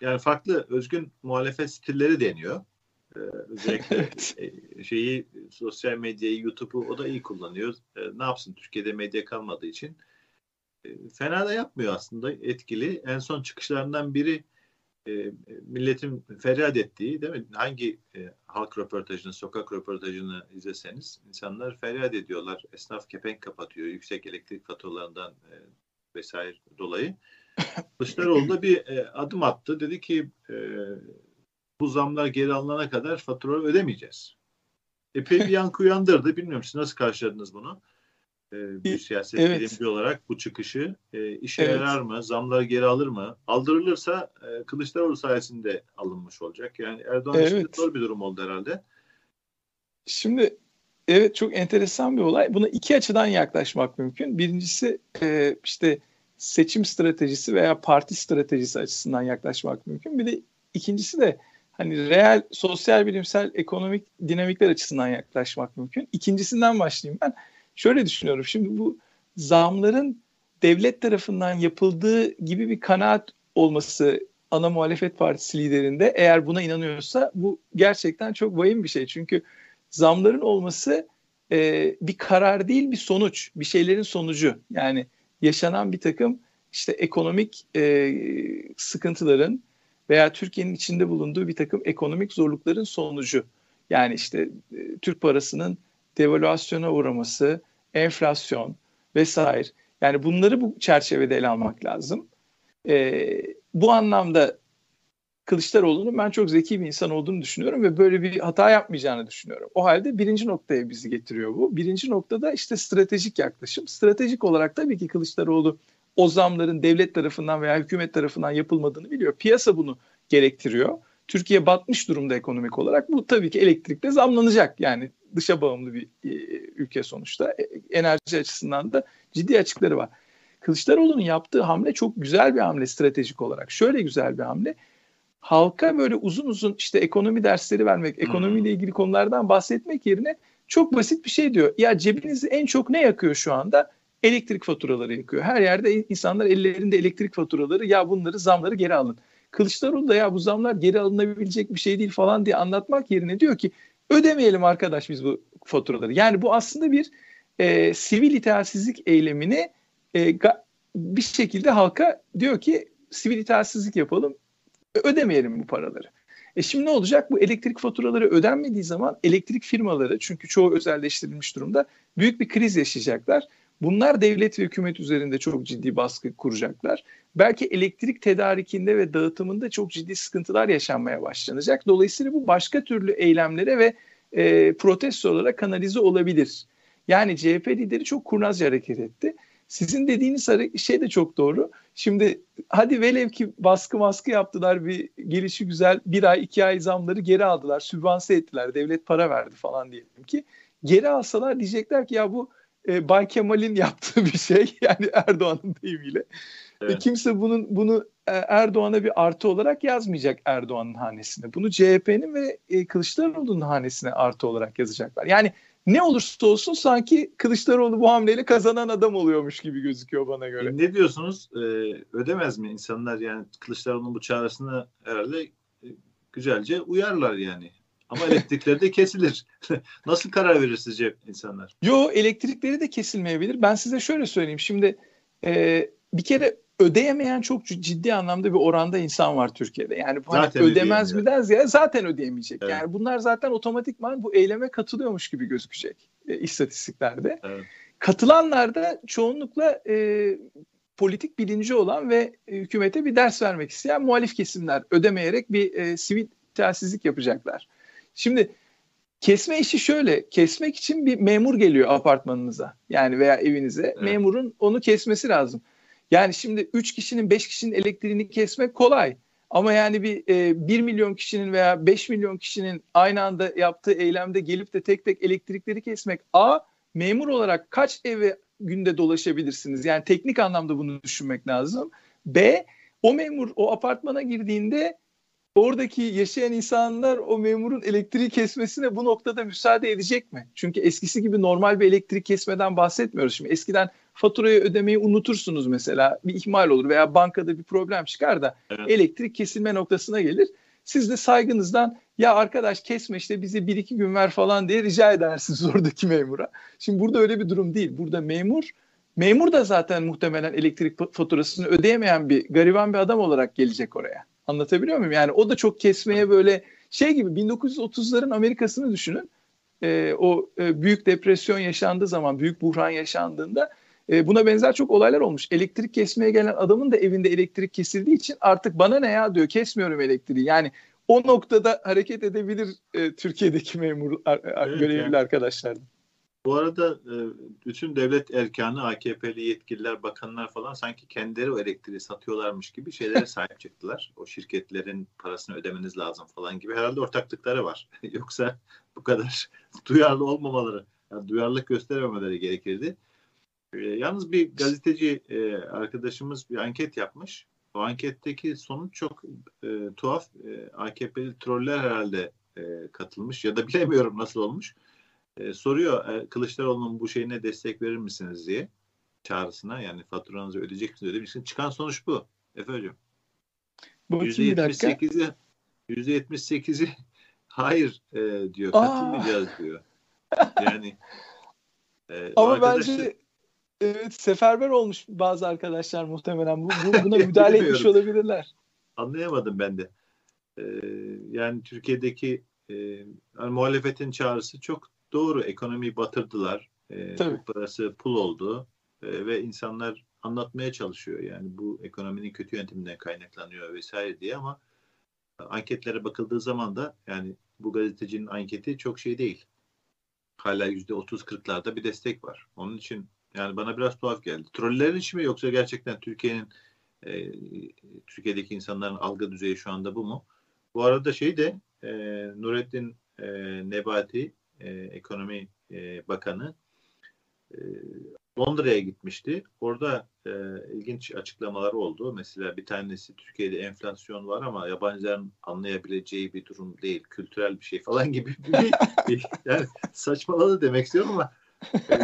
A: yani farklı özgün muhalefet stilleri deniyor. Ee, özellikle. E, şeyi sosyal medyayı, YouTube'u o da iyi kullanıyor. E, ne yapsın Türkiye'de medya kalmadığı için e, fena da yapmıyor aslında etkili. En son çıkışlarından biri e, milletin feryat ettiği değil mi? Hangi e, halk röportajını, sokak röportajını izleseniz insanlar feryat ediyorlar. Esnaf kepenk kapatıyor yüksek elektrik faturalarından e, vesaire dolayı. Kılıçdaroğlu da bir e, adım attı. Dedi ki e, bu zamlar geri alınana kadar fatura ödemeyeceğiz. Epey bir yankı uyandırdı. Bilmiyorum siz nasıl karşıladınız bunu? E, bir siyaset evet. bilimci olarak bu çıkışı e, işe evet. yarar mı? Zamları geri alır mı? Aldırılırsa e, Kılıçdaroğlu sayesinde alınmış olacak. Yani Erdoğan evet. için zor bir durum oldu herhalde.
B: Şimdi evet çok enteresan bir olay. Buna iki açıdan yaklaşmak mümkün. Birincisi e, işte seçim stratejisi veya parti stratejisi açısından yaklaşmak mümkün. Bir de ikincisi de hani reel sosyal bilimsel ekonomik dinamikler açısından yaklaşmak mümkün. İkincisinden başlayayım ben şöyle düşünüyorum. Şimdi bu zamların devlet tarafından yapıldığı gibi bir kanaat olması ana muhalefet partisi liderinde eğer buna inanıyorsa bu gerçekten çok vahim bir şey. Çünkü zamların olması e, bir karar değil bir sonuç, bir şeylerin sonucu. Yani yaşanan bir takım işte ekonomik e, sıkıntıların veya Türkiye'nin içinde bulunduğu bir takım ekonomik zorlukların sonucu. Yani işte e, Türk parasının devalüasyona uğraması, enflasyon vesaire. Yani bunları bu çerçevede ele almak lazım. E, bu anlamda Kılıçdaroğlu'nun ben çok zeki bir insan olduğunu düşünüyorum ve böyle bir hata yapmayacağını düşünüyorum. O halde birinci noktaya bizi getiriyor bu. Birinci noktada işte stratejik yaklaşım. Stratejik olarak tabii ki Kılıçdaroğlu o zamların devlet tarafından veya hükümet tarafından yapılmadığını biliyor. Piyasa bunu gerektiriyor. Türkiye batmış durumda ekonomik olarak. Bu tabii ki elektrikte zamlanacak. Yani dışa bağımlı bir e, ülke sonuçta. E, enerji açısından da ciddi açıkları var. Kılıçdaroğlu'nun yaptığı hamle çok güzel bir hamle stratejik olarak. Şöyle güzel bir hamle. Halka böyle uzun uzun işte ekonomi dersleri vermek, ekonomiyle ilgili konulardan bahsetmek yerine çok basit bir şey diyor. Ya cebinizi en çok ne yakıyor şu anda? Elektrik faturaları yakıyor. Her yerde insanlar ellerinde elektrik faturaları ya bunları zamları geri alın. Kılıçdaroğlu da ya bu zamlar geri alınabilecek bir şey değil falan diye anlatmak yerine diyor ki ödemeyelim arkadaş biz bu faturaları. Yani bu aslında bir e, sivil itaatsizlik eylemini e, bir şekilde halka diyor ki sivil itaatsizlik yapalım ödemeyelim bu paraları. E şimdi ne olacak? Bu elektrik faturaları ödenmediği zaman elektrik firmaları çünkü çoğu özelleştirilmiş durumda büyük bir kriz yaşayacaklar. Bunlar devlet ve hükümet üzerinde çok ciddi baskı kuracaklar. Belki elektrik tedarikinde ve dağıtımında çok ciddi sıkıntılar yaşanmaya başlanacak. Dolayısıyla bu başka türlü eylemlere ve e, protestolara kanalize olabilir. Yani CHP lideri çok kurnazca hareket etti. Sizin dediğiniz şey de çok doğru. Şimdi hadi velev ki baskı maskı yaptılar bir gelişi güzel bir ay iki ay zamları geri aldılar. Sübvanse ettiler. Devlet para verdi falan diyelim ki. Geri alsalar diyecekler ki ya bu e, Bay Kemal'in yaptığı bir şey yani Erdoğan'ın deyimiyle. E, evet. E, kimse bunun bunu e, Erdoğan'a bir artı olarak yazmayacak Erdoğan'ın hanesine. Bunu CHP'nin ve e, Kılıçdaroğlu'nun hanesine artı olarak yazacaklar. Yani ne olursa olsun sanki Kılıçdaroğlu bu hamleyle kazanan adam oluyormuş gibi gözüküyor bana göre.
A: E ne diyorsunuz? Ee, ödemez mi insanlar yani Kılıçdaroğlu'nun bu çağrısını herhalde e, güzelce uyarlar yani. Ama elektrikleri de kesilir. Nasıl karar verir sizce insanlar?
B: Yo elektrikleri de kesilmeyebilir. Ben size şöyle söyleyeyim. Şimdi e, bir kere ödeyemeyen çok ciddi anlamda bir oranda insan var Türkiye'de. Yani hani ödemez mi deriz ya zaten ödeyemeyecek. Evet. Yani bunlar zaten otomatikman bu eyleme katılıyormuş gibi gözükecek e, istatistiklerde. Evet. Katılanlar da çoğunlukla e, politik bilinci olan ve e, hükümete bir ders vermek isteyen muhalif kesimler ödemeyerek bir e, sivil telsizlik yapacaklar. Şimdi kesme işi şöyle. Kesmek için bir memur geliyor apartmanınıza yani veya evinize. Evet. Memurun onu kesmesi lazım. Yani şimdi 3 kişinin 5 kişinin elektriğini kesmek kolay. Ama yani bir e, 1 milyon kişinin veya 5 milyon kişinin aynı anda yaptığı eylemde gelip de tek tek elektrikleri kesmek. A, memur olarak kaç eve günde dolaşabilirsiniz? Yani teknik anlamda bunu düşünmek lazım. B, o memur o apartmana girdiğinde oradaki yaşayan insanlar o memurun elektriği kesmesine bu noktada müsaade edecek mi? Çünkü eskisi gibi normal bir elektrik kesmeden bahsetmiyoruz. Şimdi eskiden faturayı ödemeyi unutursunuz mesela bir ihmal olur veya bankada bir problem çıkar da evet. elektrik kesilme noktasına gelir. Siz de saygınızdan ya arkadaş kesme işte bize bir iki gün ver falan diye rica edersiniz oradaki memura. Şimdi burada öyle bir durum değil. Burada memur memur da zaten muhtemelen elektrik faturasını ödeyemeyen bir gariban bir adam olarak gelecek oraya. Anlatabiliyor muyum? Yani o da çok kesmeye böyle şey gibi 1930'ların Amerika'sını düşünün. Ee, o e, büyük depresyon yaşandığı zaman, büyük buhran yaşandığında e, buna benzer çok olaylar olmuş. Elektrik kesmeye gelen adamın da evinde elektrik kesildiği için artık bana ne ya diyor kesmiyorum elektriği. Yani o noktada hareket edebilir e, Türkiye'deki memur ar, evet, görevli yani. arkadaşlar.
A: Bu arada e, bütün devlet erkanı, AKP'li yetkililer, bakanlar falan sanki kendileri o elektriği satıyorlarmış gibi şeylere sahip çıktılar. O şirketlerin parasını ödemeniz lazım falan gibi. Herhalde ortaklıkları var. Yoksa bu kadar duyarlı olmamaları, yani duyarlılık gösterememeleri gerekirdi. E, yalnız bir gazeteci e, arkadaşımız bir anket yapmış. O anketteki sonuç çok tuhaf. AKP'li troller herhalde katılmış ya da bilemiyorum nasıl olmuş e, soruyor e, Kılıçdaroğlu'nun bu şeyine destek verir misiniz diye çağrısına yani faturanızı ödeyecek misiniz ödemek için çıkan sonuç bu. Efe hocam. %78'i %78'i hayır e, diyor. Katılmayacağız diyor. Yani
B: e, Ama arkadaşı... bence Evet seferber olmuş bazı arkadaşlar muhtemelen. Bu, bu buna müdahale etmiş olabilirler.
A: Anlayamadım ben de. Ee, yani Türkiye'deki e, yani muhalefetin çağrısı çok doğru. Ekonomiyi batırdılar. E, Türk parası pul oldu. E, ve insanlar anlatmaya çalışıyor. Yani bu ekonominin kötü yönetiminden kaynaklanıyor vesaire diye ama anketlere bakıldığı zaman da yani bu gazetecinin anketi çok şey değil. Hala yüzde otuz kırklarda bir destek var. Onun için yani bana biraz tuhaf geldi. Trollerin işi mi yoksa gerçekten Türkiye'nin e, Türkiye'deki insanların algı düzeyi şu anda bu mu? Bu arada şey de e, Nurettin e, Nebati e, ekonomi e, bakanı e, Londra'ya gitmişti. Orada e, ilginç açıklamaları oldu. Mesela bir tanesi Türkiye'de enflasyon var ama yabancıların anlayabileceği bir durum değil. Kültürel bir şey falan gibi bir, bir yani saçmaladı demek istiyorum ama e,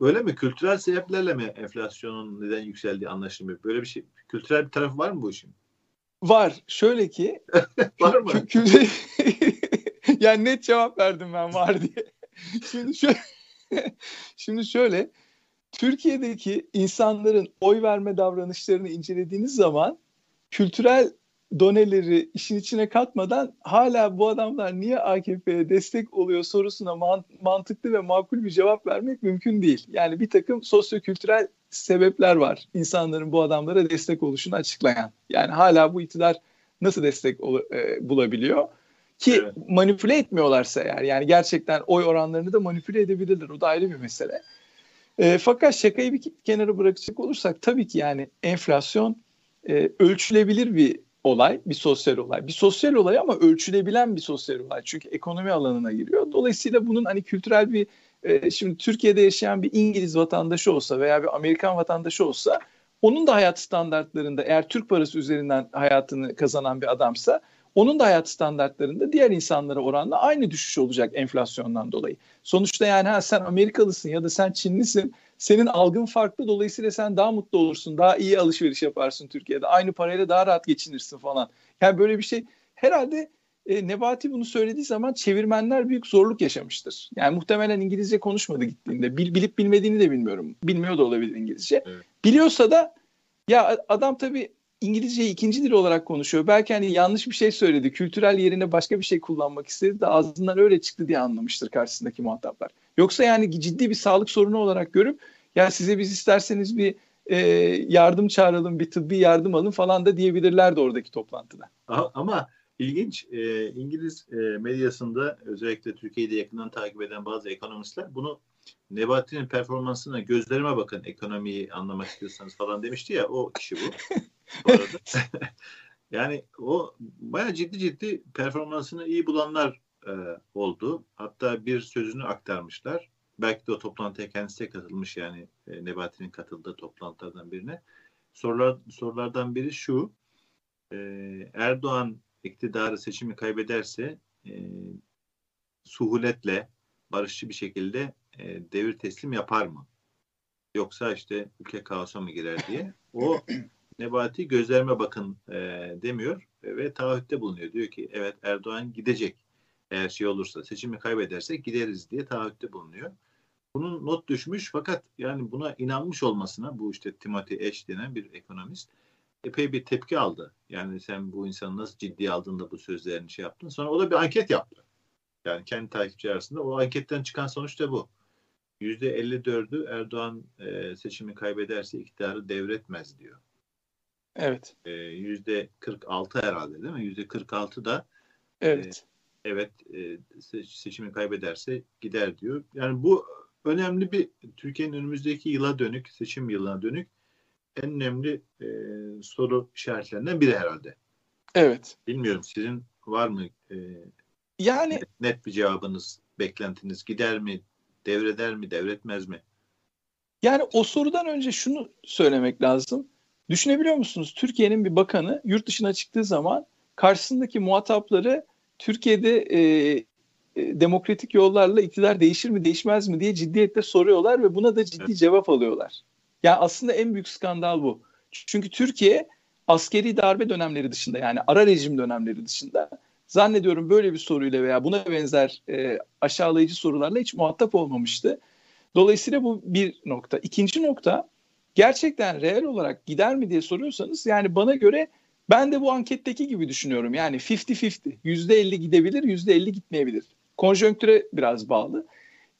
A: öyle mi? Kültürel sebeplerle mi enflasyonun neden yükseldiği anlaşılmıyor? Böyle bir şey kültürel bir tarafı var mı bu işin?
B: Var. Şöyle ki
A: var mı?
B: Yani net cevap verdim ben var diye. Şimdi şöyle Şimdi şöyle, Türkiye'deki insanların oy verme davranışlarını incelediğiniz zaman kültürel doneleri işin içine katmadan hala bu adamlar niye AKP'ye destek oluyor sorusuna mantıklı ve makul bir cevap vermek mümkün değil. Yani bir takım sosyokültürel sebepler var insanların bu adamlara destek oluşunu açıklayan. Yani hala bu iktidar nasıl destek e, bulabiliyor? Ki evet. manipüle etmiyorlarsa eğer yani gerçekten oy oranlarını da manipüle edebilirler. O da ayrı bir mesele. E, fakat şakayı bir kenara bırakacak olursak tabii ki yani enflasyon e, ölçülebilir bir olay, bir sosyal olay. Bir sosyal olay ama ölçülebilen bir sosyal olay. Çünkü ekonomi alanına giriyor. Dolayısıyla bunun hani kültürel bir e, şimdi Türkiye'de yaşayan bir İngiliz vatandaşı olsa veya bir Amerikan vatandaşı olsa onun da hayat standartlarında eğer Türk parası üzerinden hayatını kazanan bir adamsa onun da hayat standartlarında diğer insanlara oranla aynı düşüş olacak enflasyondan dolayı. Sonuçta yani ha sen Amerikalısın ya da sen Çinlisin. Senin algın farklı dolayısıyla sen daha mutlu olursun. Daha iyi alışveriş yaparsın Türkiye'de. Aynı parayla daha rahat geçinirsin falan. Yani böyle bir şey herhalde e, Nebati bunu söylediği zaman çevirmenler büyük zorluk yaşamıştır. Yani muhtemelen İngilizce konuşmadı gittiğinde. Bil, bilip bilmediğini de bilmiyorum. Bilmiyor da olabilir İngilizce. Evet. Biliyorsa da ya adam tabii İngilizceyi ikinci dil olarak konuşuyor. Belki hani yanlış bir şey söyledi. Kültürel yerine başka bir şey kullanmak istedi de ağzından öyle çıktı diye anlamıştır karşısındaki muhataplar. Yoksa yani ciddi bir sağlık sorunu olarak görüp ya size biz isterseniz bir e, yardım çağıralım, bir tıbbi yardım alın falan da diyebilirlerdi oradaki toplantıda.
A: Ama ilginç e, İngiliz e, medyasında özellikle Türkiye'de yakından takip eden bazı ekonomistler bunu Nebati'nin performansına gözlerime bakın ekonomiyi anlamak istiyorsanız falan demişti ya o kişi bu. bu arada. yani o baya ciddi ciddi performansını iyi bulanlar e, oldu. Hatta bir sözünü aktarmışlar. Belki de o toplantıya kendisi de katılmış yani e, Nebati'nin katıldığı toplantılardan birine. Sorular, sorulardan biri şu. E, Erdoğan iktidarı seçimi kaybederse e, suhuletle barışçı bir şekilde e, devir teslim yapar mı? Yoksa işte ülke kaosa mı girer diye. O Nebati gözlerime bakın e, demiyor ve taahhütte bulunuyor. Diyor ki evet Erdoğan gidecek. Eğer şey olursa seçimi kaybedersek gideriz diye taahhütte bulunuyor. Bunun not düşmüş fakat yani buna inanmış olmasına bu işte Timothy Ash denen bir ekonomist epey bir tepki aldı. Yani sen bu insanı nasıl ciddiye aldın da bu sözlerini şey yaptın. Sonra o da bir anket yaptı. Yani kendi takipçi arasında. O anketten çıkan sonuç da bu. %54'ü Erdoğan e, seçimi kaybederse iktidarı devretmez diyor.
B: Evet.
A: E, %46 herhalde değil mi? %46 da
B: evet.
A: E, evet e, seçimi kaybederse gider diyor. Yani bu önemli bir Türkiye'nin önümüzdeki yıla dönük, seçim yılına dönük en önemli e, soru işaretlerinden biri herhalde.
B: Evet.
A: Bilmiyorum sizin var mı e,
B: yani
A: net, net bir cevabınız, beklentiniz gider mi, devreder mi, devretmez mi?
B: Yani o sorudan önce şunu söylemek lazım. Düşünebiliyor musunuz? Türkiye'nin bir bakanı yurt dışına çıktığı zaman karşısındaki muhatapları Türkiye'de e, e, demokratik yollarla iktidar değişir mi değişmez mi diye ciddiyetle soruyorlar ve buna da ciddi evet. cevap alıyorlar. Yani aslında en büyük skandal bu. Çünkü Türkiye askeri darbe dönemleri dışında yani ara rejim dönemleri dışında zannediyorum böyle bir soruyla veya buna benzer e, aşağılayıcı sorularla hiç muhatap olmamıştı. Dolayısıyla bu bir nokta. İkinci nokta gerçekten reel olarak gider mi diye soruyorsanız yani bana göre ben de bu anketteki gibi düşünüyorum. Yani 50-50. %50 gidebilir, %50 gitmeyebilir. Konjonktüre biraz bağlı.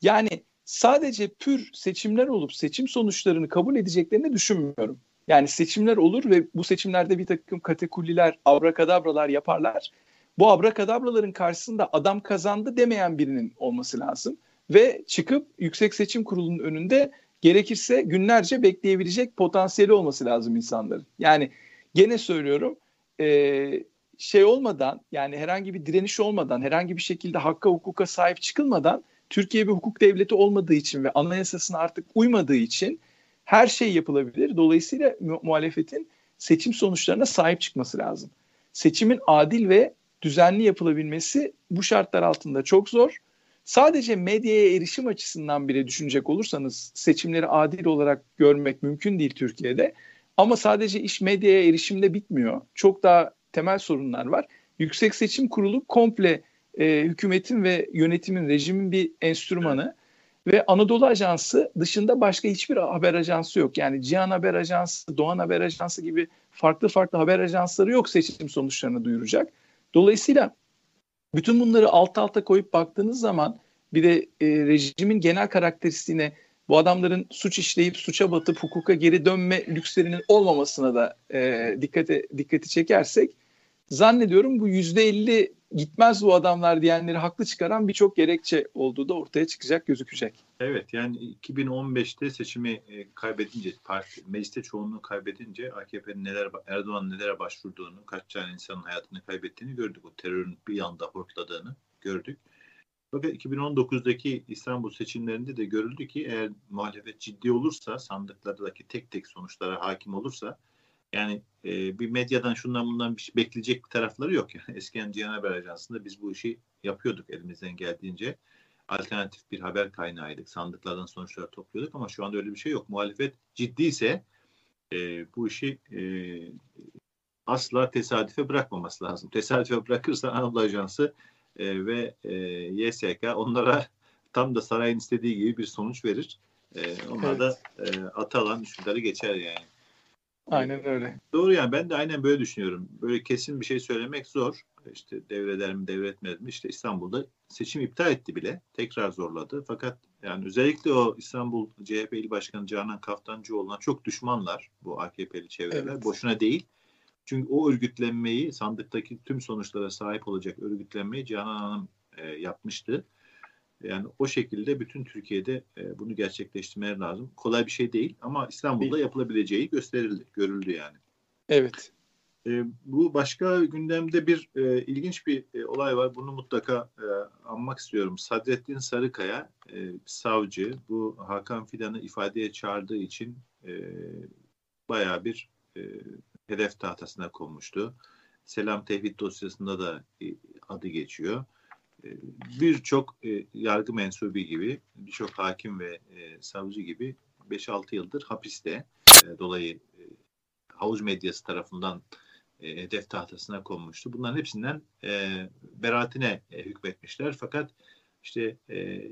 B: Yani sadece pür seçimler olup seçim sonuçlarını kabul edeceklerini düşünmüyorum. Yani seçimler olur ve bu seçimlerde bir takım kategoriler, abrakadabralar yaparlar. Bu abrakadabraların karşısında adam kazandı demeyen birinin olması lazım. Ve çıkıp Yüksek Seçim Kurulu'nun önünde gerekirse günlerce bekleyebilecek potansiyeli olması lazım insanların. Yani gene söylüyorum e, şey olmadan yani herhangi bir direniş olmadan herhangi bir şekilde hakka hukuka sahip çıkılmadan Türkiye bir hukuk devleti olmadığı için ve anayasasına artık uymadığı için her şey yapılabilir. Dolayısıyla mu- muhalefetin seçim sonuçlarına sahip çıkması lazım. Seçimin adil ve düzenli yapılabilmesi bu şartlar altında çok zor. Sadece medyaya erişim açısından bile düşünecek olursanız seçimleri adil olarak görmek mümkün değil Türkiye'de. Ama sadece iş medyaya erişimde bitmiyor. Çok daha temel sorunlar var. Yüksek Seçim Kurulu komple e, hükümetin ve yönetimin, rejimin bir enstrümanı ve Anadolu Ajansı dışında başka hiçbir haber ajansı yok. Yani Cihan Haber Ajansı, Doğan Haber Ajansı gibi farklı farklı haber ajansları yok seçim sonuçlarını duyuracak. Dolayısıyla bütün bunları alt alta koyup baktığınız zaman bir de e, rejimin genel karakteristiğine bu adamların suç işleyip suça batıp hukuka geri dönme lükslerinin olmamasına da e, dikkate dikkati çekersek zannediyorum bu yüzde elli gitmez bu adamlar diyenleri haklı çıkaran birçok gerekçe olduğu da ortaya çıkacak gözükecek.
A: Evet yani 2015'te seçimi e, kaybedince parti mecliste çoğunluğu kaybedince AKP'nin neler Erdoğan nelere başvurduğunu, kaç tane insanın hayatını kaybettiğini gördük. O terörün bir anda hortladığını gördük. Fakat 2019'daki İstanbul seçimlerinde de görüldü ki eğer muhalefet ciddi olursa, sandıklardaki tek tek sonuçlara hakim olursa yani e, bir medyadan şundan bundan bir şey bekleyecek bir tarafları yok. Yani eskiden Cihan Haber Ajansı'nda biz bu işi yapıyorduk elimizden geldiğince. Alternatif bir haber kaynağıydık. Sandıklardan sonuçları topluyorduk ama şu anda öyle bir şey yok. Muhalefet ciddiyse e, bu işi e, asla tesadüfe bırakmaması lazım. Tesadüfe bırakırsa Anadolu Ajansı e, ve e, YSK onlara tam da sarayın istediği gibi bir sonuç verir. E, onlar evet. da e, Atalan düşünceleri geçer yani.
B: Aynen öyle.
A: Doğru yani ben de aynen böyle düşünüyorum. Böyle kesin bir şey söylemek zor. İşte devreder mi devretmez mi? İşte İstanbul'da seçim iptal etti bile. Tekrar zorladı. Fakat yani özellikle o İstanbul CHP İl Başkanı Canan Kaftancıoğlu'na çok düşmanlar bu AKP'li çevreler. Evet. Boşuna değil. Çünkü o örgütlenmeyi sandıktaki tüm sonuçlara sahip olacak örgütlenmeyi Canan Hanım e, yapmıştı. Yani o şekilde bütün Türkiye'de e, bunu gerçekleştirmeleri lazım. Kolay bir şey değil ama İstanbul'da yapılabileceği gösterildi, görüldü yani.
B: Evet.
A: E, bu başka gündemde bir e, ilginç bir e, olay var. Bunu mutlaka e, anmak istiyorum. Sadrettin Sarıkaya e, savcı bu Hakan Fidan'ı ifadeye çağırdığı için e, bayağı bir e, hedef tahtasına konmuştu. Selam Tevhid dosyasında da e, adı geçiyor. E, birçok e, yargı mensubu gibi, birçok hakim ve savcı gibi 5-6 yıldır hapiste. Dolayı havuz medyası tarafından hedef tahtasına konmuştu. Bunların hepsinden beraatine hükmetmişler. Fakat işte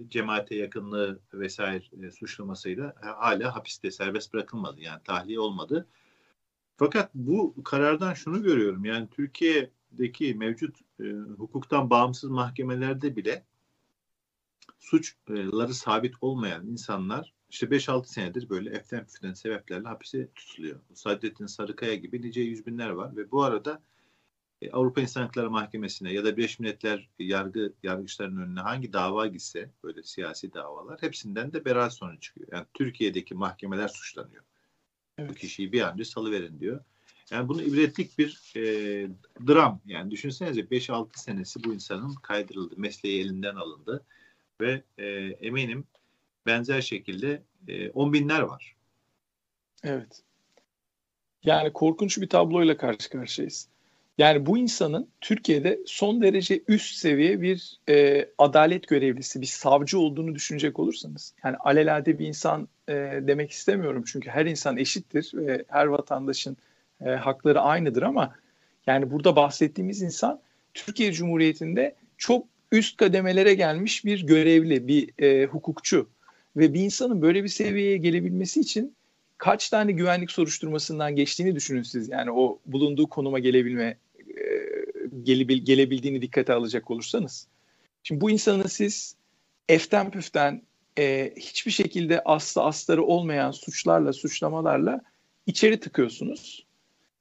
A: cemaate yakınlığı vesaire suçlamasıyla hala hapiste serbest bırakılmadı. Yani tahliye olmadı. Fakat bu karardan şunu görüyorum. Yani Türkiye'deki mevcut e, hukuktan bağımsız mahkemelerde bile suçları sabit olmayan insanlar işte 5-6 senedir böyle eften püften sebeplerle hapise tutuluyor. Saadettin Sarıkaya gibi nice yüz binler var ve bu arada e, Avrupa İnsan Hakları Mahkemesi'ne ya da Birleşmiş Milletler yargı yargıçlarının önüne hangi dava gitse böyle siyasi davalar hepsinden de beraat sonucu çıkıyor. Yani Türkiye'deki mahkemeler suçlanıyor. Evet. Bu kişiyi bir an önce salıverin diyor. Yani bunu ibretlik bir e, dram. Yani düşünsenize 5-6 senesi bu insanın kaydırıldı. Mesleği elinden alındı. Ve e, eminim benzer şekilde e, on binler var.
B: Evet. Yani korkunç bir tabloyla karşı karşıyayız. Yani bu insanın Türkiye'de son derece üst seviye bir e, adalet görevlisi, bir savcı olduğunu düşünecek olursanız, yani alelade bir insan e, demek istemiyorum çünkü her insan eşittir ve her vatandaşın e, hakları aynıdır ama yani burada bahsettiğimiz insan Türkiye Cumhuriyeti'nde çok üst kademelere gelmiş bir görevli, bir e, hukukçu Ve bir insanın böyle bir seviyeye gelebilmesi için kaç tane güvenlik soruşturmasından geçtiğini düşünün siz. Yani o bulunduğu konuma gelebilme e, gelebil, gelebildiğini dikkate alacak olursanız. Şimdi bu insanı siz eften püften e, hiçbir şekilde aslı astarı olmayan suçlarla, suçlamalarla içeri tıkıyorsunuz.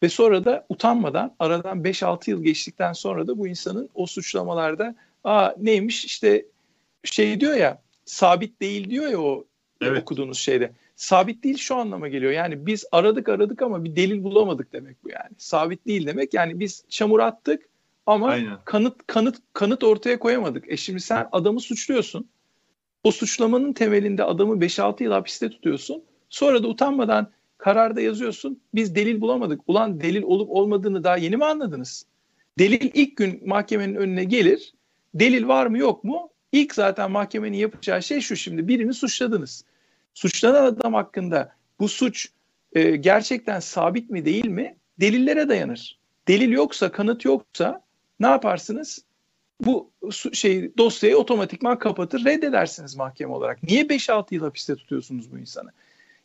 B: Ve sonra da utanmadan aradan 5-6 yıl geçtikten sonra da bu insanın o suçlamalarda aa neymiş işte şey diyor ya sabit değil diyor ya o evet. okuduğunuz şeyde. Sabit değil şu anlama geliyor. Yani biz aradık aradık ama bir delil bulamadık demek bu yani. Sabit değil demek. Yani biz çamur attık ama Aynen. kanıt kanıt kanıt ortaya koyamadık. E şimdi sen adamı suçluyorsun. O suçlamanın temelinde adamı 5-6 yıl hapiste tutuyorsun. Sonra da utanmadan kararda yazıyorsun. Biz delil bulamadık. Ulan delil olup olmadığını daha yeni mi anladınız? Delil ilk gün mahkemenin önüne gelir. Delil var mı yok mu? İlk zaten mahkemenin yapacağı şey şu şimdi birini suçladınız. Suçlanan adam hakkında bu suç e, gerçekten sabit mi değil mi? Delillere dayanır. Delil yoksa, kanıt yoksa ne yaparsınız? Bu şey dosyayı otomatikman kapatır, reddedersiniz mahkeme olarak. Niye 5-6 yıl hapiste tutuyorsunuz bu insanı?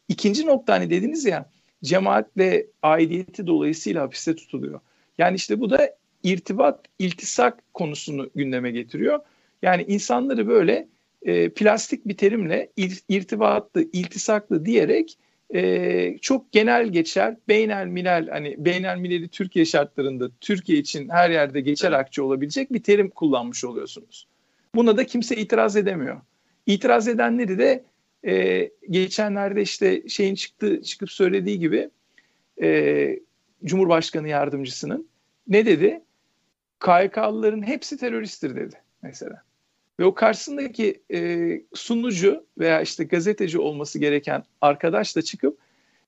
B: İkinci nokta hani dediniz ya cemaat ve aidiyeti dolayısıyla hapiste tutuluyor. Yani işte bu da irtibat, iltisak konusunu gündeme getiriyor. Yani insanları böyle e, plastik bir terimle irtibatlı, iltisaklı diyerek e, çok genel geçer, beynel milel hani beynel mileli Türkiye şartlarında Türkiye için her yerde geçer akçe olabilecek bir terim kullanmış oluyorsunuz. Buna da kimse itiraz edemiyor. İtiraz edenleri de e, geçenlerde işte şeyin çıktı çıkıp söylediği gibi e, Cumhurbaşkanı yardımcısının ne dedi? KYK'lıların hepsi teröristtir dedi mesela. Ve o karşısındaki e, sunucu veya işte gazeteci olması gereken arkadaş da çıkıp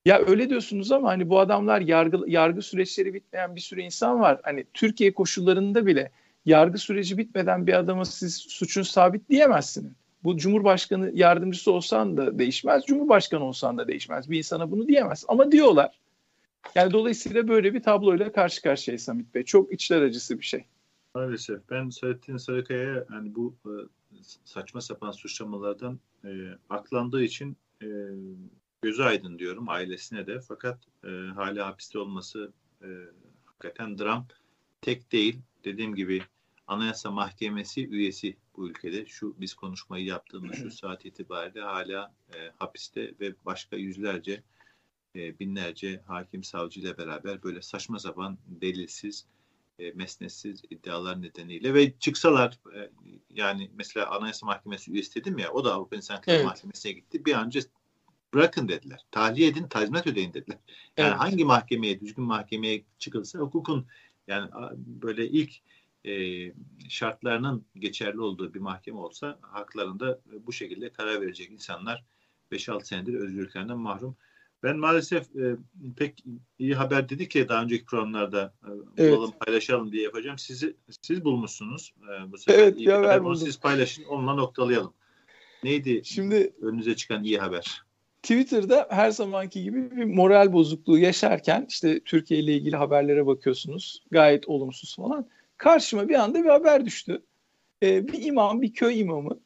B: ya öyle diyorsunuz ama hani bu adamlar yargı yargı süreçleri bitmeyen bir sürü insan var. Hani Türkiye koşullarında bile yargı süreci bitmeden bir adama siz suçun sabit diyemezsiniz. Bu Cumhurbaşkanı yardımcısı olsan da değişmez, Cumhurbaşkanı olsan da değişmez. Bir insana bunu diyemez. Ama diyorlar. Yani dolayısıyla böyle bir tabloyla karşı karşıyayız Samit Bey. Çok içler acısı bir şey.
A: Maalesef. Ben Selahattin Sarıkaya'ya yani bu e, saçma sapan suçlamalardan e, aklandığı için e, gözü aydın diyorum ailesine de. Fakat e, hala hapiste olması e, hakikaten dram. Tek değil. Dediğim gibi Anayasa Mahkemesi üyesi bu ülkede. Şu biz konuşmayı yaptığımız şu saat itibariyle hala e, hapiste ve başka yüzlerce e, binlerce hakim savcı ile beraber böyle saçma sapan delilsiz e, mesnetsiz iddialar nedeniyle ve çıksalar e, yani mesela Anayasa Mahkemesi üyesi dedim ya o da Avrupa İnsan Hakları evet. Mahkemesi'ne gitti. Bir an önce bırakın dediler. Tahliye edin, tazminat ödeyin dediler. Yani evet. hangi mahkemeye, düzgün mahkemeye çıkılsa hukukun yani böyle ilk e, şartlarının geçerli olduğu bir mahkeme olsa haklarında bu şekilde karar verecek insanlar 5-6 senedir özgürlüklerinden mahrum. Ben maalesef e, pek iyi haber dedik ya daha önceki programlarda e, evet. bulalım paylaşalım diye yapacağım. Sizi siz bulmuşsunuz e, bu sefer. Evet, iyi haber bunu siz paylaşın onunla noktalayalım. Neydi Şimdi önünüze çıkan iyi haber?
B: Twitter'da her zamanki gibi bir moral bozukluğu yaşarken işte Türkiye ile ilgili haberlere bakıyorsunuz. Gayet olumsuz falan. Karşıma bir anda bir haber düştü. Ee, bir imam, bir köy imamı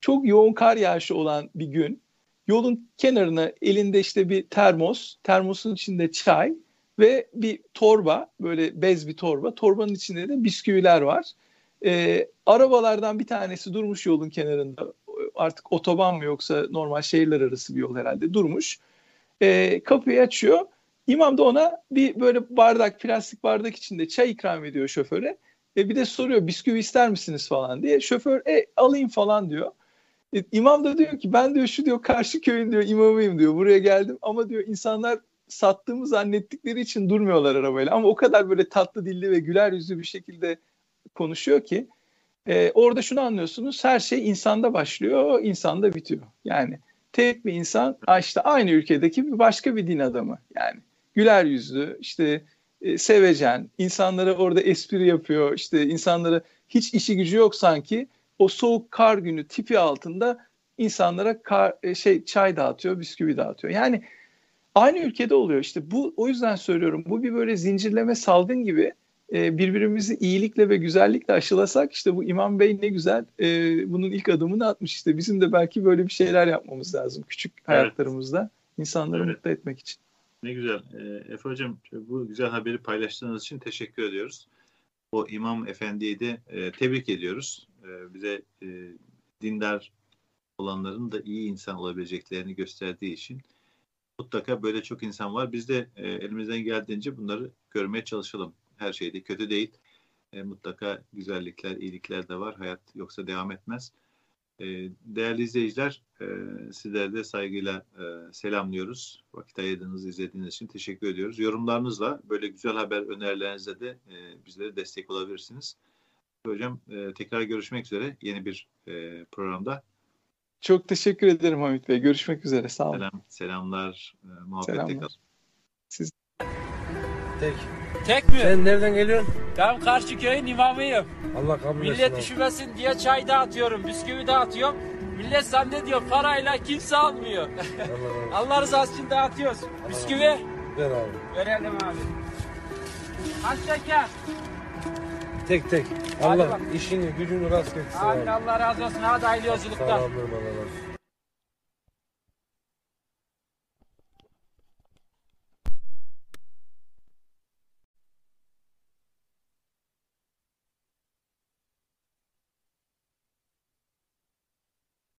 B: çok yoğun kar yağışı olan bir gün Yolun kenarına elinde işte bir termos, termosun içinde çay ve bir torba, böyle bez bir torba. Torbanın içinde de bisküviler var. Ee, arabalardan bir tanesi durmuş yolun kenarında. Artık otoban mı yoksa normal şehirler arası bir yol herhalde durmuş. Ee, kapıyı açıyor. İmam da ona bir böyle bardak, plastik bardak içinde çay ikram ediyor şoföre. E bir de soruyor bisküvi ister misiniz falan diye. Şoför e alayım falan diyor. E, imam da diyor ki ben diyor şu diyor karşı köyün diyor imamıyım diyor. Buraya geldim ama diyor insanlar sattığımı zannettikleri için durmuyorlar arabayla. Ama o kadar böyle tatlı dilli ve güler yüzlü bir şekilde konuşuyor ki e, orada şunu anlıyorsunuz. Her şey insanda başlıyor, insanda bitiyor. Yani tek bir insan işte aynı ülkedeki bir başka bir din adamı. Yani güler yüzlü, işte e, sevecen, insanlara orada espri yapıyor. işte insanlara hiç işi gücü yok sanki o soğuk kar günü tipi altında insanlara kar, e, şey çay dağıtıyor, bisküvi dağıtıyor. Yani aynı ülkede oluyor. İşte bu o yüzden söylüyorum. Bu bir böyle zincirleme salgın gibi e, birbirimizi iyilikle ve güzellikle aşılasak işte bu İmam Bey ne güzel e, bunun ilk adımını atmış işte. Bizim de belki böyle bir şeyler yapmamız lazım küçük hayatlarımızda insanları
A: Evet.
B: mutlu etmek için.
A: Ne güzel. Ee, Efe Hocam bu güzel haberi paylaştığınız için teşekkür ediyoruz. O İmam Efendi'yi de e, tebrik ediyoruz. E, bize e, dindar olanların da iyi insan olabileceklerini gösterdiği için mutlaka böyle çok insan var. Biz de e, elimizden geldiğince bunları görmeye çalışalım. Her şeyde kötü değil. E, mutlaka güzellikler, iyilikler de var. Hayat yoksa devam etmez. E, değerli izleyiciler, e, sizleri de saygıyla e, selamlıyoruz. Vakit ayırdığınız, izlediğiniz için teşekkür ediyoruz. Yorumlarınızla, böyle güzel haber önerilerinizle de e, bizlere destek olabilirsiniz. Hocam tekrar görüşmek üzere yeni bir programda.
B: Çok teşekkür ederim Hamit Bey. Görüşmek üzere. Sağ olun.
A: Selam, selamlar, e, muhabbetle
B: Selamlar.
A: kalın.
C: Tek. Mi?
D: Sen nereden geliyorsun?
C: Ben karşı köyün imamıyım.
D: Allah kabul etsin.
C: Millet
D: abi.
C: üşümesin diye çay dağıtıyorum, bisküvi dağıtıyorum. Millet zannediyor parayla kimse almıyor.
D: Allah razı olsun.
C: Allah rızası için dağıtıyoruz. Bisküvi
D: Ver abi.
C: verelim abi. Kaç şeker?
D: Tek tek.
C: Hadi
D: Allah
C: bak.
D: işini gücünü rast etsin
C: Amin
D: abi.
C: Allah razı olsun. Hadi hayırlı
D: Sağ ol
C: yolculuklar.
D: abim, Allah razı olsun.